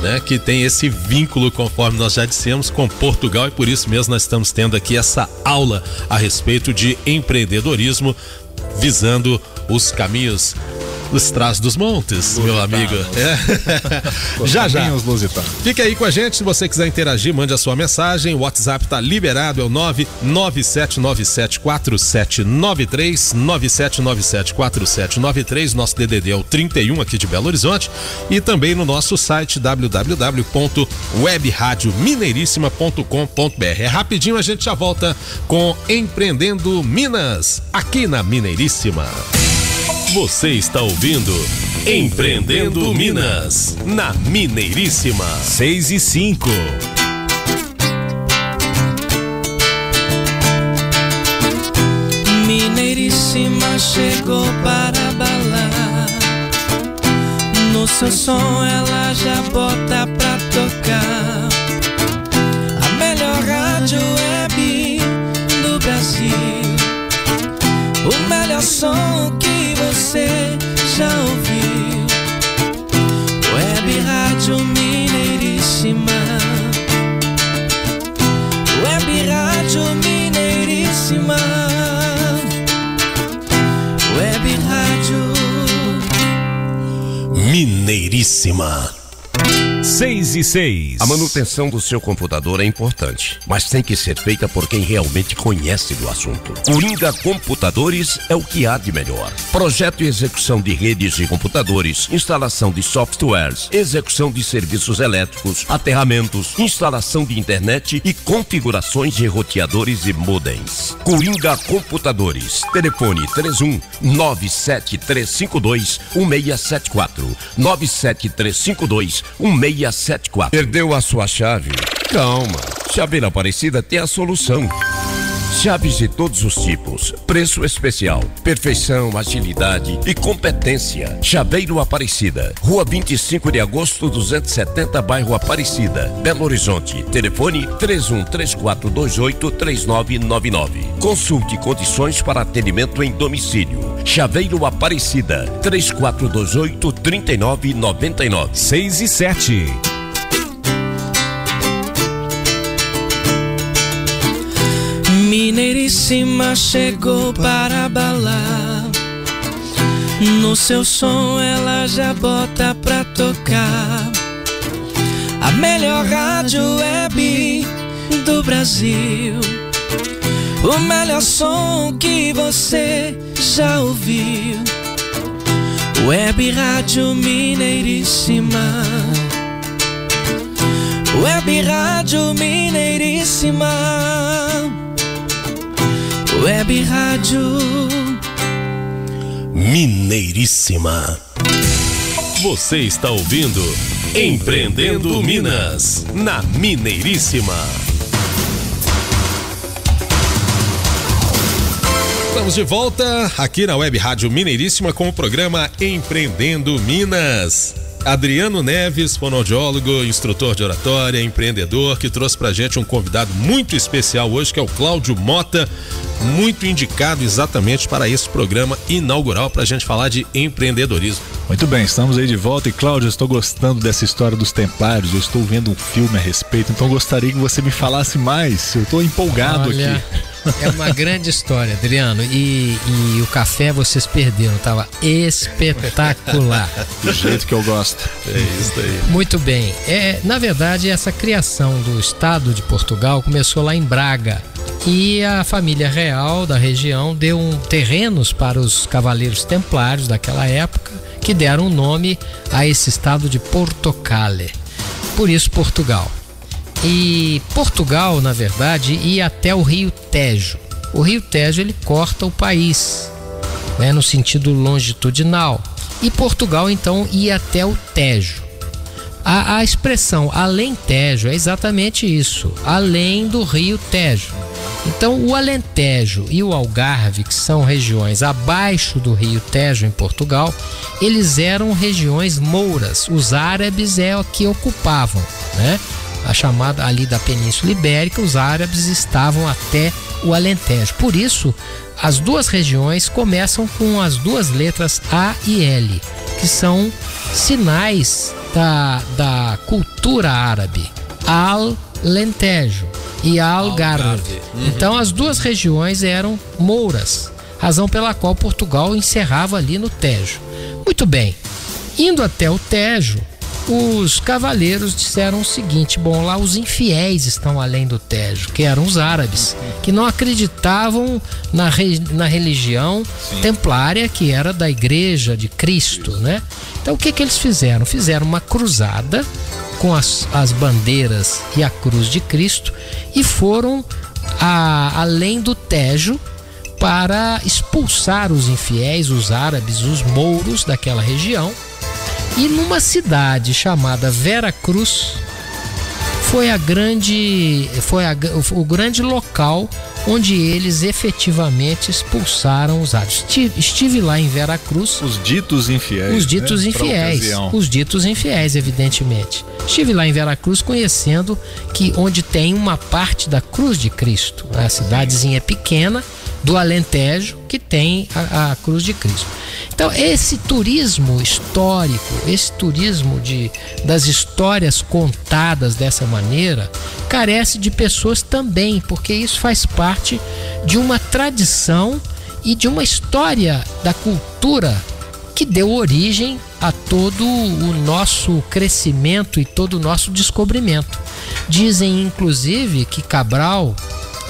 Né, que tem esse vínculo, conforme nós já dissemos, com Portugal e por isso mesmo nós estamos tendo aqui essa aula a respeito de empreendedorismo visando os caminhos dos trás dos montes, meu amigo. É.
Os
já já.
lusitanos.
Fique aí com a gente, se você quiser interagir, mande a sua mensagem. O WhatsApp tá liberado, é o 997974793, 97974793. Nosso DDD é o 31 aqui de Belo Horizonte e também no nosso site www.webradiomineirissima.com.br. É rapidinho, a gente já volta com Empreendendo Minas, aqui na Mineiríssima. Você está ouvindo Empreendendo Minas, na Mineiríssima.
6 e 5.
Mineiríssima chegou para balar. No seu som ela já bota pra tocar. A melhor rádio web do Brasil. O melhor som que você já ouviu. Web Rádio Mineiríssima. Web Rádio Mineiríssima. Web Rádio
Mineiríssima. 6 e 6.
A manutenção do seu computador é importante, mas tem que ser feita por quem realmente conhece do assunto. Coringa Computadores é o que há de melhor. Projeto e execução de redes de computadores, instalação de softwares, execução de serviços elétricos, aterramentos, instalação de internet e configurações de roteadores e modems. Coringa Computadores. Telefone 31 97352 1674 97352 1674 Perdeu a sua chave? Calma. Chaveira Aparecida tem a solução. Chaves de todos os tipos, preço especial, perfeição, agilidade e competência. Chaveiro Aparecida, Rua 25 de agosto, 270, bairro Aparecida, Belo Horizonte. Telefone 3134283999. Consulte condições para atendimento em domicílio. Chaveiro Aparecida, 3428 3999.
6 e 7.
Mineiríssima chegou para abalar. No seu som ela já bota pra tocar. A melhor rádio web do Brasil. O melhor som que você já ouviu. Web Rádio Mineiríssima. Web Rádio Mineiríssima. Web Rádio
Mineiríssima. Você está ouvindo Empreendendo Minas na Mineiríssima.
Estamos de volta aqui na Web Rádio Mineiríssima com o programa Empreendendo Minas. Adriano Neves, fonoaudiólogo, instrutor de oratória, empreendedor, que trouxe pra gente um convidado muito especial hoje, que é o Cláudio Mota, muito indicado exatamente para esse programa inaugural pra gente falar de empreendedorismo.
Muito bem, estamos aí de volta e Cláudio, eu estou gostando dessa história dos templários, eu estou vendo um filme a respeito, então gostaria que você me falasse mais, eu estou empolgado
Olha,
aqui.
É uma grande história, Adriano. E, e o café vocês perderam, tava espetacular.
Do jeito que eu gosto.
É isso aí.
Muito bem. É, na verdade, essa criação do Estado de Portugal começou lá em Braga. E a família real da região deu um, terrenos para os cavaleiros templários daquela época, que deram o nome a esse estado de Portocale. Por isso, Portugal. E Portugal, na verdade, ia até o Rio Tejo. O Rio Tejo ele corta o país, né, no sentido longitudinal. E Portugal então ia até o Tejo. A, a expressão Alentejo é exatamente isso, além do Rio Tejo. Então, o Alentejo e o Algarve, que são regiões abaixo do Rio Tejo em Portugal, eles eram regiões mouras. Os árabes é o que ocupavam, né? A chamada ali da Península Ibérica, os árabes estavam até o Alentejo. Por isso, as duas regiões começam com as duas letras A e L, que são sinais da, da cultura árabe. Al-Lentejo e Algarve.
Algarve.
Então as duas regiões eram mouras, razão pela qual Portugal encerrava ali no Tejo. Muito bem, indo até o Tejo, os cavaleiros disseram o seguinte: bom, lá os infiéis estão além do Tejo, que eram os árabes, que não acreditavam na, re- na religião templária, que era da Igreja de Cristo, né? Então o que, que eles fizeram? Fizeram uma cruzada com as, as bandeiras e a cruz de Cristo e foram a- além do Tejo para expulsar os infiéis, os árabes, os mouros daquela região. E numa cidade chamada Vera Cruz foi a grande foi a- o grande local onde eles efetivamente expulsaram os árabes. Estive, lá em Vera Cruz
Os ditos infiéis.
os ditos
né,
infiéis. Os ditos infiéis, evidentemente. Estive lá em Veracruz conhecendo que onde tem uma parte da cruz de Cristo. A cidadezinha é pequena, do Alentejo que tem a, a Cruz de Cristo. Então, esse turismo histórico, esse turismo de, das histórias contadas dessa maneira, carece de pessoas também, porque isso faz parte de uma tradição e de uma história da cultura que deu origem a todo o nosso crescimento e todo o nosso descobrimento. Dizem inclusive que Cabral,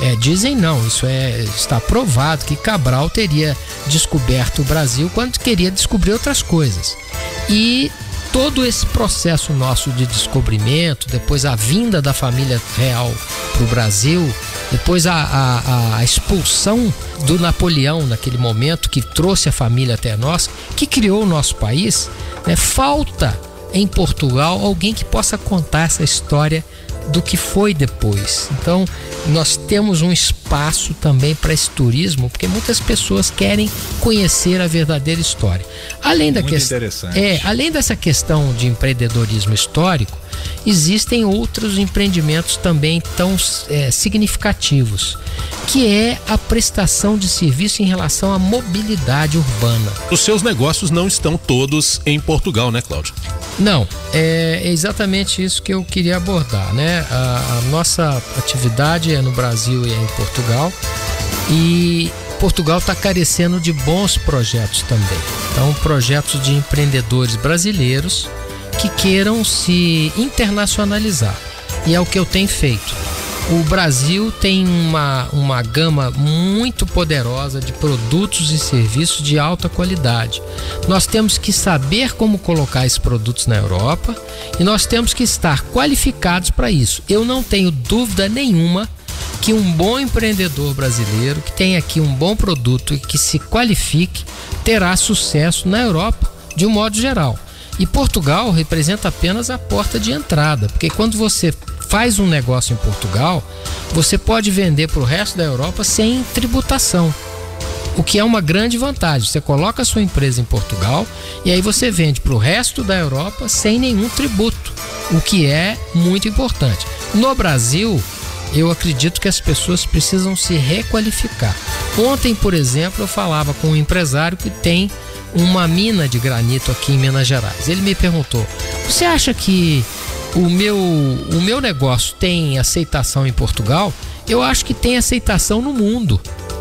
é, dizem não, isso é, está provado que Cabral teria descoberto o Brasil quando queria descobrir outras coisas. E todo esse processo nosso de descobrimento, depois a vinda da família real para o Brasil, depois a, a, a, expulsão do Napoleão naquele momento, que trouxe a família até nós, que criou o nosso país, né? falta em Portugal alguém que possa contar essa história do que foi depois. Então, nós temos um espaço também para esse turismo, porque muitas pessoas querem conhecer a verdadeira história. Além da questão, é, além dessa questão de empreendedorismo histórico, existem outros empreendimentos também tão é, significativos, que é a prestação de serviço em relação à mobilidade urbana.
Os seus negócios não estão todos em Portugal, né, Cláudio?
Não, é exatamente isso que eu queria abordar, né? A, a nossa atividade é no Brasil e é em Portugal e Portugal está carecendo de bons projetos também. Então, projetos de empreendedores brasileiros que queiram se internacionalizar. E é o que eu tenho feito. O Brasil tem uma, uma gama muito poderosa de produtos e serviços de alta qualidade. Nós temos que saber como colocar esses produtos na Europa e nós temos que estar qualificados para isso. Eu não tenho dúvida nenhuma que um bom empreendedor brasileiro que tem aqui um bom produto e que se qualifique terá sucesso na Europa de um modo geral. E Portugal representa apenas a porta de entrada, porque quando você faz um negócio em Portugal, você pode vender para o resto da Europa sem tributação. O que é uma grande vantagem. Você coloca a sua empresa em Portugal e aí você vende para o resto da Europa sem nenhum tributo, o que é muito importante. No Brasil, eu acredito que as pessoas precisam se requalificar. Ontem, por exemplo, eu falava com um empresário que tem uma mina de granito aqui em Minas Gerais. Ele me perguntou: "Você acha que o meu o meu negócio tem aceitação em Portugal? Eu acho que tem aceitação no mundo,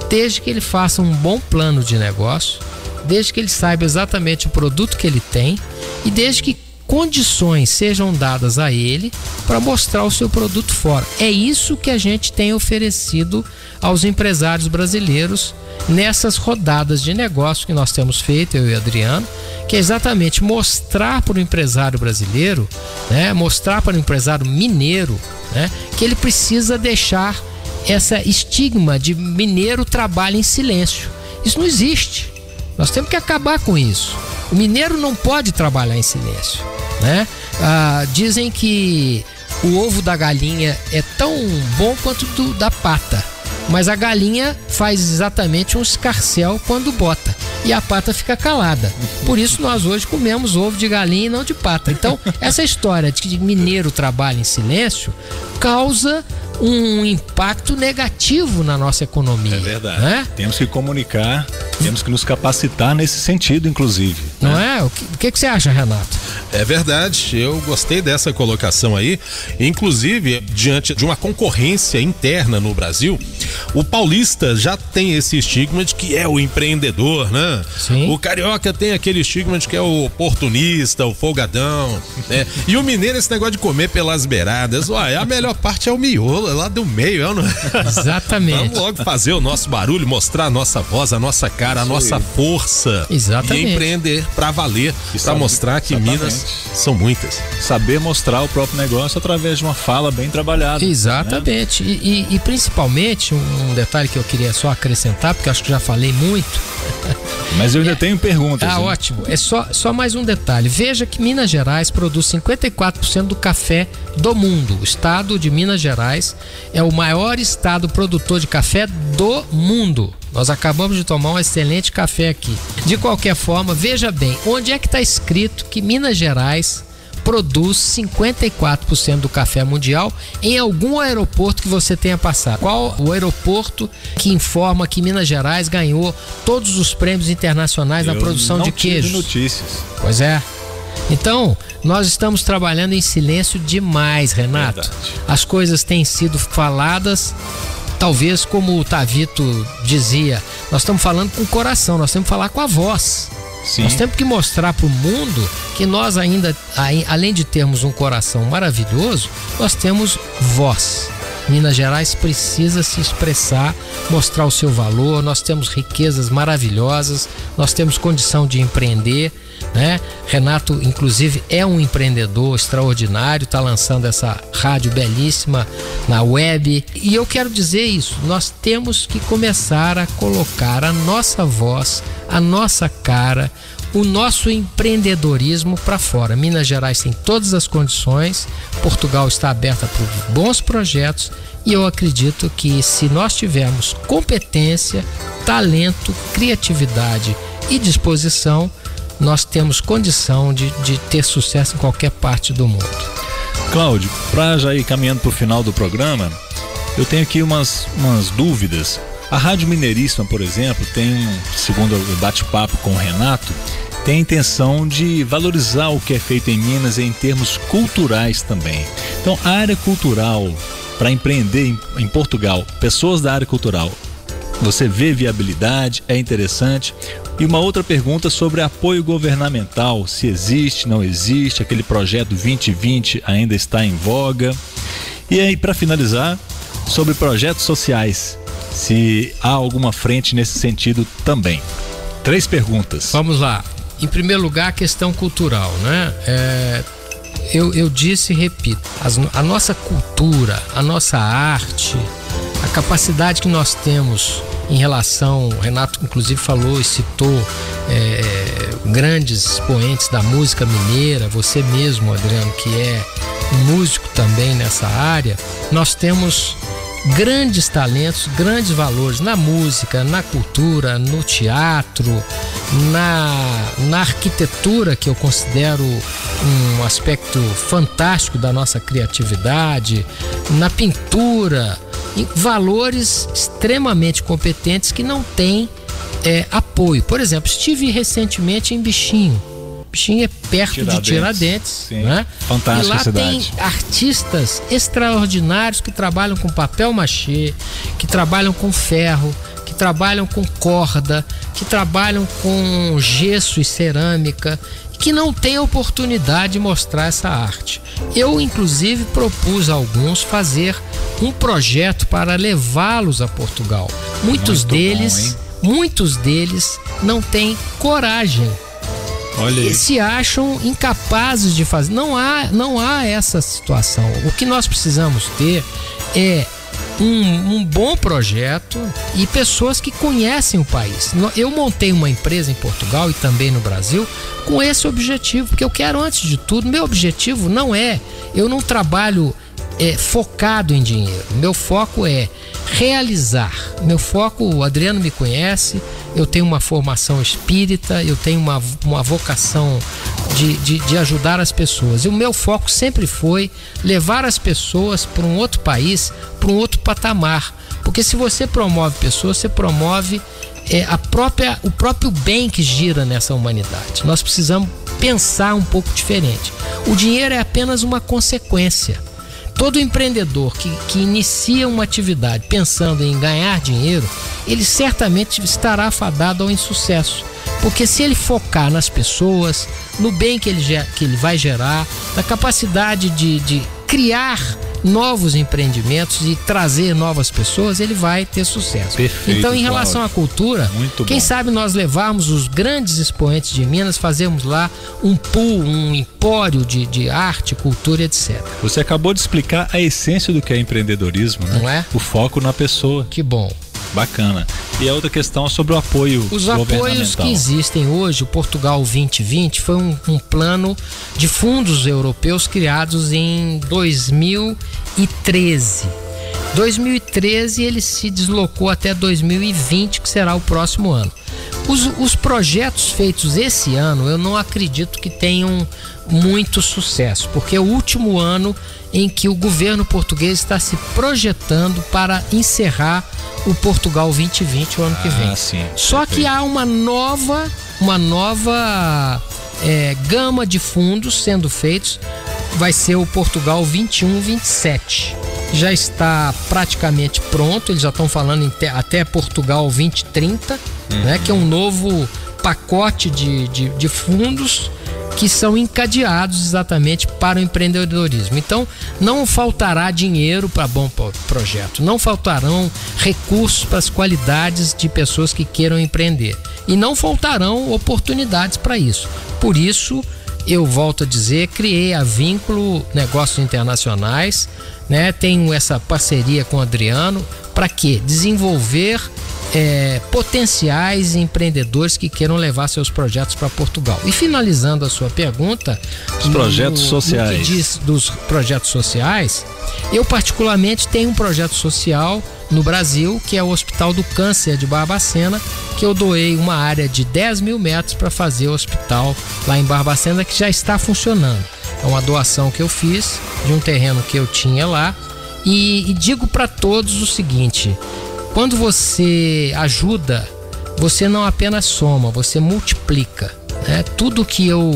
desde que ele faça um bom plano de negócio, desde que ele saiba exatamente o produto que ele tem e desde que condições sejam dadas a ele para mostrar o seu produto fora. É isso que a gente tem oferecido aos empresários brasileiros nessas rodadas de negócio que nós temos feito, eu e Adriano, que é exatamente mostrar para o empresário brasileiro, né, mostrar para o empresário mineiro, né, que ele precisa deixar essa estigma de mineiro trabalha em silêncio. Isso não existe. Nós temos que acabar com isso. O mineiro não pode trabalhar em silêncio, né? Ah, dizem que o ovo da galinha é tão bom quanto do, da pata, mas a galinha faz exatamente um escarcel quando bota e a pata fica calada. Por isso nós hoje comemos ovo de galinha e não de pata. Então, essa história de que mineiro trabalha em silêncio causa um impacto negativo na nossa economia. É
verdade. Né? Temos que comunicar, temos que nos capacitar nesse sentido, inclusive.
Não né? é? O que, o que, que você acha, Renato?
É verdade, eu gostei dessa colocação aí. Inclusive, diante de uma concorrência interna no Brasil, o paulista já tem esse estigma de que é o empreendedor, né? Sim. O carioca tem aquele estigma de que é o oportunista, o folgadão, né? E o mineiro, esse negócio de comer pelas beiradas. Uai, a melhor parte é o miolo, é lá do meio, é, não é?
Exatamente.
Vamos logo fazer o nosso barulho, mostrar a nossa voz, a nossa cara, a nossa força.
Exatamente.
E empreender para valer, para mostrar que Exatamente. Minas são muitas.
Saber mostrar o próprio negócio através de uma fala bem trabalhada.
Né? Exatamente. Né? E, e, e, principalmente, um detalhe que eu queria só acrescentar, porque acho que já falei muito.
Mas eu ainda é, tenho perguntas.
Ah, hein? ótimo. É só, só mais um detalhe. Veja que Minas Gerais produz 54% do café do mundo. O estado de Minas Gerais é o maior estado produtor de café do mundo. Nós acabamos de tomar um excelente café aqui. De qualquer forma, veja bem, onde é que está escrito que Minas Gerais produz 54% do café mundial em algum aeroporto que você tenha passado. Qual o aeroporto que informa que Minas Gerais ganhou todos os prêmios internacionais
Eu
na produção de
tive
queijos?
notícias.
Pois é. Então, nós estamos trabalhando em silêncio demais, Renato.
Verdade.
As coisas têm sido faladas, talvez como o Tavito dizia, nós estamos falando com o coração, nós temos que falar com a voz.
Sim.
Nós temos que mostrar para o mundo que nós ainda, ai- além de termos um coração maravilhoso, nós temos voz. Minas Gerais precisa se expressar, mostrar o seu valor. Nós temos riquezas maravilhosas, nós temos condição de empreender. Né? Renato, inclusive, é um empreendedor extraordinário, está lançando essa rádio belíssima na web. E eu quero dizer isso: nós temos que começar a colocar a nossa voz, a nossa cara, o nosso empreendedorismo para fora. Minas Gerais tem todas as condições, Portugal está aberta para bons projetos e eu acredito que se nós tivermos competência, talento, criatividade e disposição, nós temos condição de, de ter sucesso em qualquer parte do mundo.
Cláudio, para já ir caminhando para o final do programa, eu tenho aqui umas, umas dúvidas. A Rádio Mineiríssima, por exemplo, tem, segundo o bate-papo com o Renato, tem a intenção de valorizar o que é feito em Minas em termos culturais também. Então, a área cultural, para empreender em, Portugal, pessoas da área cultural, você vê viabilidade, é interessante. E uma outra pergunta sobre apoio governamental, se existe, não existe, aquele projeto 2020 ainda está em voga. E aí, para finalizar, sobre projetos sociais, se há alguma frente nesse sentido também. Três perguntas.
Vamos lá. Em primeiro lugar, a questão cultural, né? É, eu, eu disse e repito, as- a nossa cultura, a nossa arte, a capacidade que nós temos em relação, o Renato inclusive falou e citou é, grandes expoentes da música mineira, você mesmo, Adriano, que é músico também nessa área, nós temos grandes talentos, grandes valores na música, na cultura, no teatro, na, na arquitetura, que eu considero um aspecto fantástico da nossa criatividade, na pintura, valores extremamente competentes que não têm é, apoio. Por exemplo, estive recentemente em Bichinho. Bichinho é perto de
Tiradentes.
Tiradentes,
Sim.
né?
Fantástica
e lá
cidade.
tem artistas extraordinários que trabalham com papel machê, que trabalham com ferro, que trabalham com corda, que trabalham com gesso e cerâmica, que não têm oportunidade de mostrar essa arte. Eu, inclusive, propus a alguns fazer um projeto para levá-los a Portugal. Muitos
Muito bom,
deles,
hein?
muitos deles não têm coragem
Olha
e se acham incapazes de fazer. Não há, não há essa situação. O que nós precisamos ter é um, um bom projeto e pessoas que conhecem o país. Eu montei uma empresa em Portugal e também no Brasil com esse objetivo, porque eu quero, antes de tudo, meu objetivo não é, eu não trabalho é, focado em dinheiro. Meu foco é realizar. Meu foco, o Adriano me conhece, eu tenho uma formação espírita, eu tenho uma, uma vocação de, de, de ajudar as pessoas. E o meu foco sempre foi levar as pessoas para um outro país, para um outro patamar. Porque se você promove pessoas, você promove é, a própria, o próprio bem que gira nessa humanidade. Nós precisamos pensar um pouco diferente. O dinheiro é apenas uma consequência. Todo empreendedor que, que inicia uma atividade pensando em ganhar dinheiro, ele certamente estará fadado ao insucesso. Porque se ele focar nas pessoas, no bem que ele, que ele vai gerar, na capacidade de, de criar novos empreendimentos e trazer novas pessoas, ele vai ter sucesso.
Perfeito,
então, em relação à cultura,
Muito
quem
bom.
sabe nós levarmos os grandes expoentes de Minas, fazermos lá um pool, um empório de, de arte, cultura, etc.
Você acabou de explicar a essência do que é empreendedorismo, né?
Não é?
O foco na pessoa.
Que bom.
Bacana. E a outra questão é sobre o apoio
Os apoios que existem hoje, o Portugal 2020 foi um, um plano de fundos europeus criados em 2013. 2013 ele se deslocou até 2020, que será o próximo ano. Os, os projetos feitos esse ano, eu não acredito que tenham muito sucesso, porque é o último ano em que o governo português está se projetando para encerrar o Portugal 2020 o ano que vem.
Ah, sim.
Só que há uma nova, uma nova é, gama de fundos sendo feitos. Vai ser o Portugal 21-27. Já está praticamente pronto. Eles já estão falando até Portugal 2030, né? Que é um novo pacote de, de, de fundos que são encadeados exatamente para o empreendedorismo. Então, não faltará dinheiro para bom pro- projeto, não faltarão recursos para as qualidades de pessoas que queiram empreender e não faltarão oportunidades para isso. Por isso, eu volto a dizer, criei a Vínculo Negócios Internacionais, né? Tenho essa parceria com o Adriano para quê? Desenvolver é, potenciais empreendedores que queiram levar seus projetos para Portugal. E finalizando a sua pergunta,
Os projetos sociais.
No que diz dos projetos sociais, eu particularmente tenho um projeto social no Brasil, que é o Hospital do Câncer de Barbacena, que eu doei uma área de 10 mil metros para fazer o hospital lá em Barbacena, que já está funcionando. É uma doação que eu fiz de um terreno que eu tinha lá. E, e digo para todos o seguinte: quando você ajuda, você não apenas soma, você multiplica. Né? Tudo que eu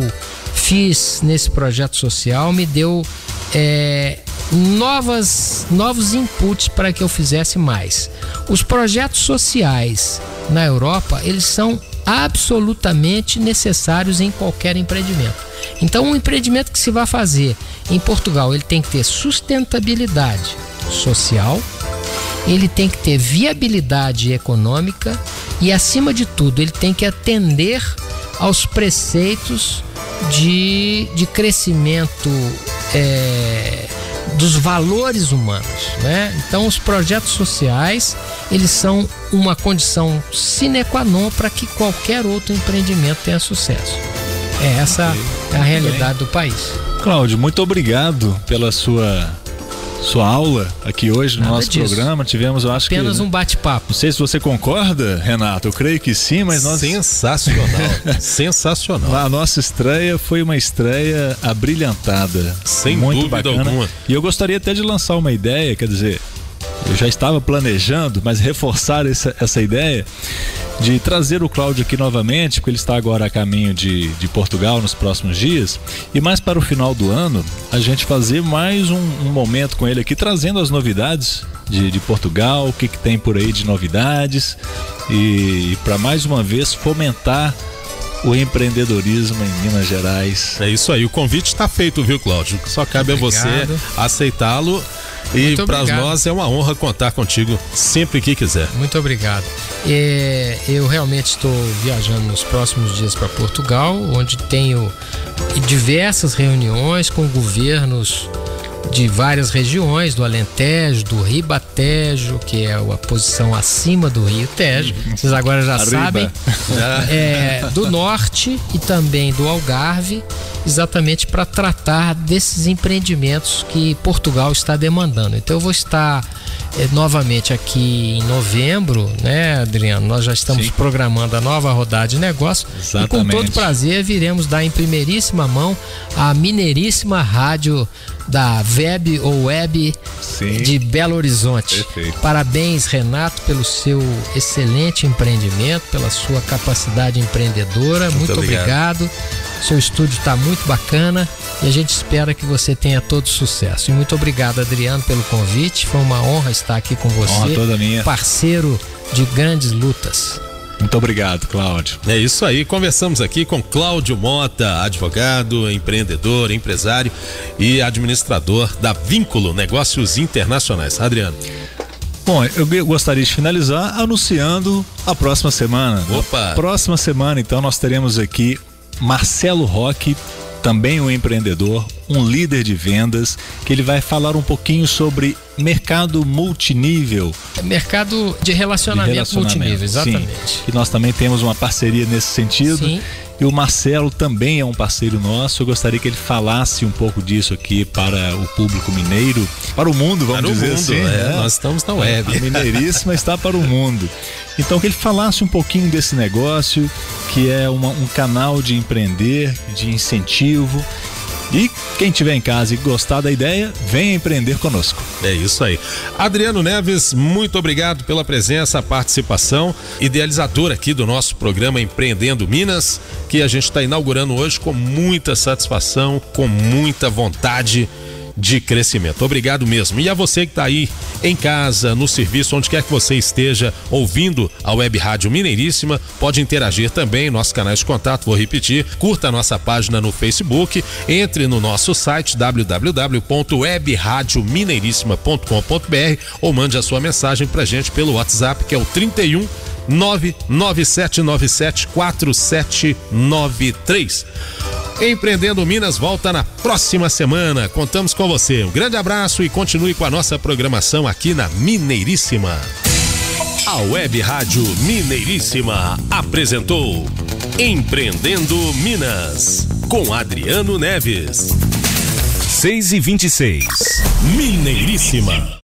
fiz nesse projeto social me deu é, novas, novos inputs para que eu fizesse mais. Os projetos sociais na Europa, eles são absolutamente necessários em qualquer empreendimento. Então, um empreendimento que se vai fazer em Portugal, ele tem que ter sustentabilidade social, ele tem que ter viabilidade econômica e, acima de tudo, ele tem que atender aos preceitos de, de crescimento é, dos valores humanos. Né? Então, os projetos sociais eles são uma condição sine qua non para que qualquer outro empreendimento tenha sucesso. É, essa é a realidade do país.
Cláudio, muito obrigado pela sua sua aula aqui hoje no
Nada
nosso
disso.
programa. Tivemos, eu acho
Apenas
que
um bate-papo.
não sei se você concorda, Renato. Eu creio que sim, mas nós
Sensacional. Sensacional.
A nossa estreia foi uma estreia abrilhantada.
Sem
muito
dúvida
bacana.
alguma.
E eu gostaria até de lançar uma ideia, quer dizer, eu já estava planejando, mas reforçar essa, essa ideia de trazer o Cláudio aqui novamente, porque ele está agora a caminho de, de Portugal nos próximos dias, e mais para o final do ano, a gente fazer mais um, um momento com ele aqui, trazendo as novidades de, de Portugal, o que, que tem por aí de novidades, e, para mais uma vez fomentar o empreendedorismo em Minas Gerais.
É isso aí. O convite está feito, viu, Cláudio? Só cabe a você
Obrigado.
aceitá-lo. E para nós é uma honra contar contigo sempre que quiser.
Muito obrigado. É, eu realmente estou viajando nos próximos dias para Portugal, onde tenho diversas reuniões com governos de várias regiões, do Alentejo, do Ribatejo, que é a posição acima do Rio Tejo. Vocês agora já
Arriba.
sabem. É, do norte e também do Algarve, exatamente para tratar desses empreendimentos que Portugal está demandando. Então eu vou estar eh, novamente aqui em novembro, né, Adriano? Nós já estamos
Sim.
programando a nova rodada de negócio e com
Exatamente.
todo prazer viremos dar em primeiríssima mão a mineiríssima rádio da Web ou Web
Sim.
de Belo Horizonte.
Perfeito.
Parabéns, Renato, pelo seu excelente empreendimento, pela sua capacidade empreendedora. Muito,
obrigado.
obrigado. Seu estúdio está muito bacana e a gente espera que você tenha todo sucesso. E muito obrigado, Adriano, pelo convite. Foi uma honra estar aqui com você.
Honra toda minha.
Parceiro de grandes lutas.
Muito obrigado, Cláudio.
É isso aí. Conversamos aqui com Cláudio Mota, advogado, empreendedor, empresário e administrador da Vínculo Negócios Internacionais. Adriano.
Bom, eu gostaria de finalizar anunciando a próxima semana.
Opa!
Próxima semana, então, nós teremos aqui Marcelo Roque, também um empreendedor, um líder de vendas, que ele vai falar um pouquinho sobre mercado multinível.
Mercado de relacionamento, de relacionamento multinível, exatamente.
Sim. E nós também temos uma parceria nesse sentido. Sim. E o Marcelo também é um parceiro nosso. Eu gostaria que ele falasse um pouco disso aqui para o público mineiro, para o mundo, vamos para dizer mundo, assim.
É, né? Nós estamos na web.
A Mineiríssima está para o mundo. Então que ele falasse um pouquinho desse negócio, que é uma, um canal de empreender, de incentivo e quem tiver em casa e gostar da ideia, venha empreender conosco.
É isso aí. Adriano Neves, muito obrigado pela presença, participação, idealizador aqui do nosso programa Empreendendo Minas, que a gente está inaugurando hoje com muita satisfação, com muita vontade de crescimento. Obrigado mesmo. E a você que está aí em casa, no serviço, onde quer que você esteja ouvindo a Web Rádio Mineiríssima, pode interagir também nossos canais de contato. Vou repetir, curta a nossa página no Facebook, entre no nosso site www.webradiomineiríssima.com.br ou mande a sua mensagem pra gente pelo WhatsApp que é o 31 997974793. Empreendendo Minas volta na próxima semana. Contamos com você. Um grande abraço e continue com a nossa programação aqui na Mineiríssima. A Web Rádio Mineiríssima apresentou Empreendendo Minas com Adriano Neves. 6 e 26 Mineiríssima.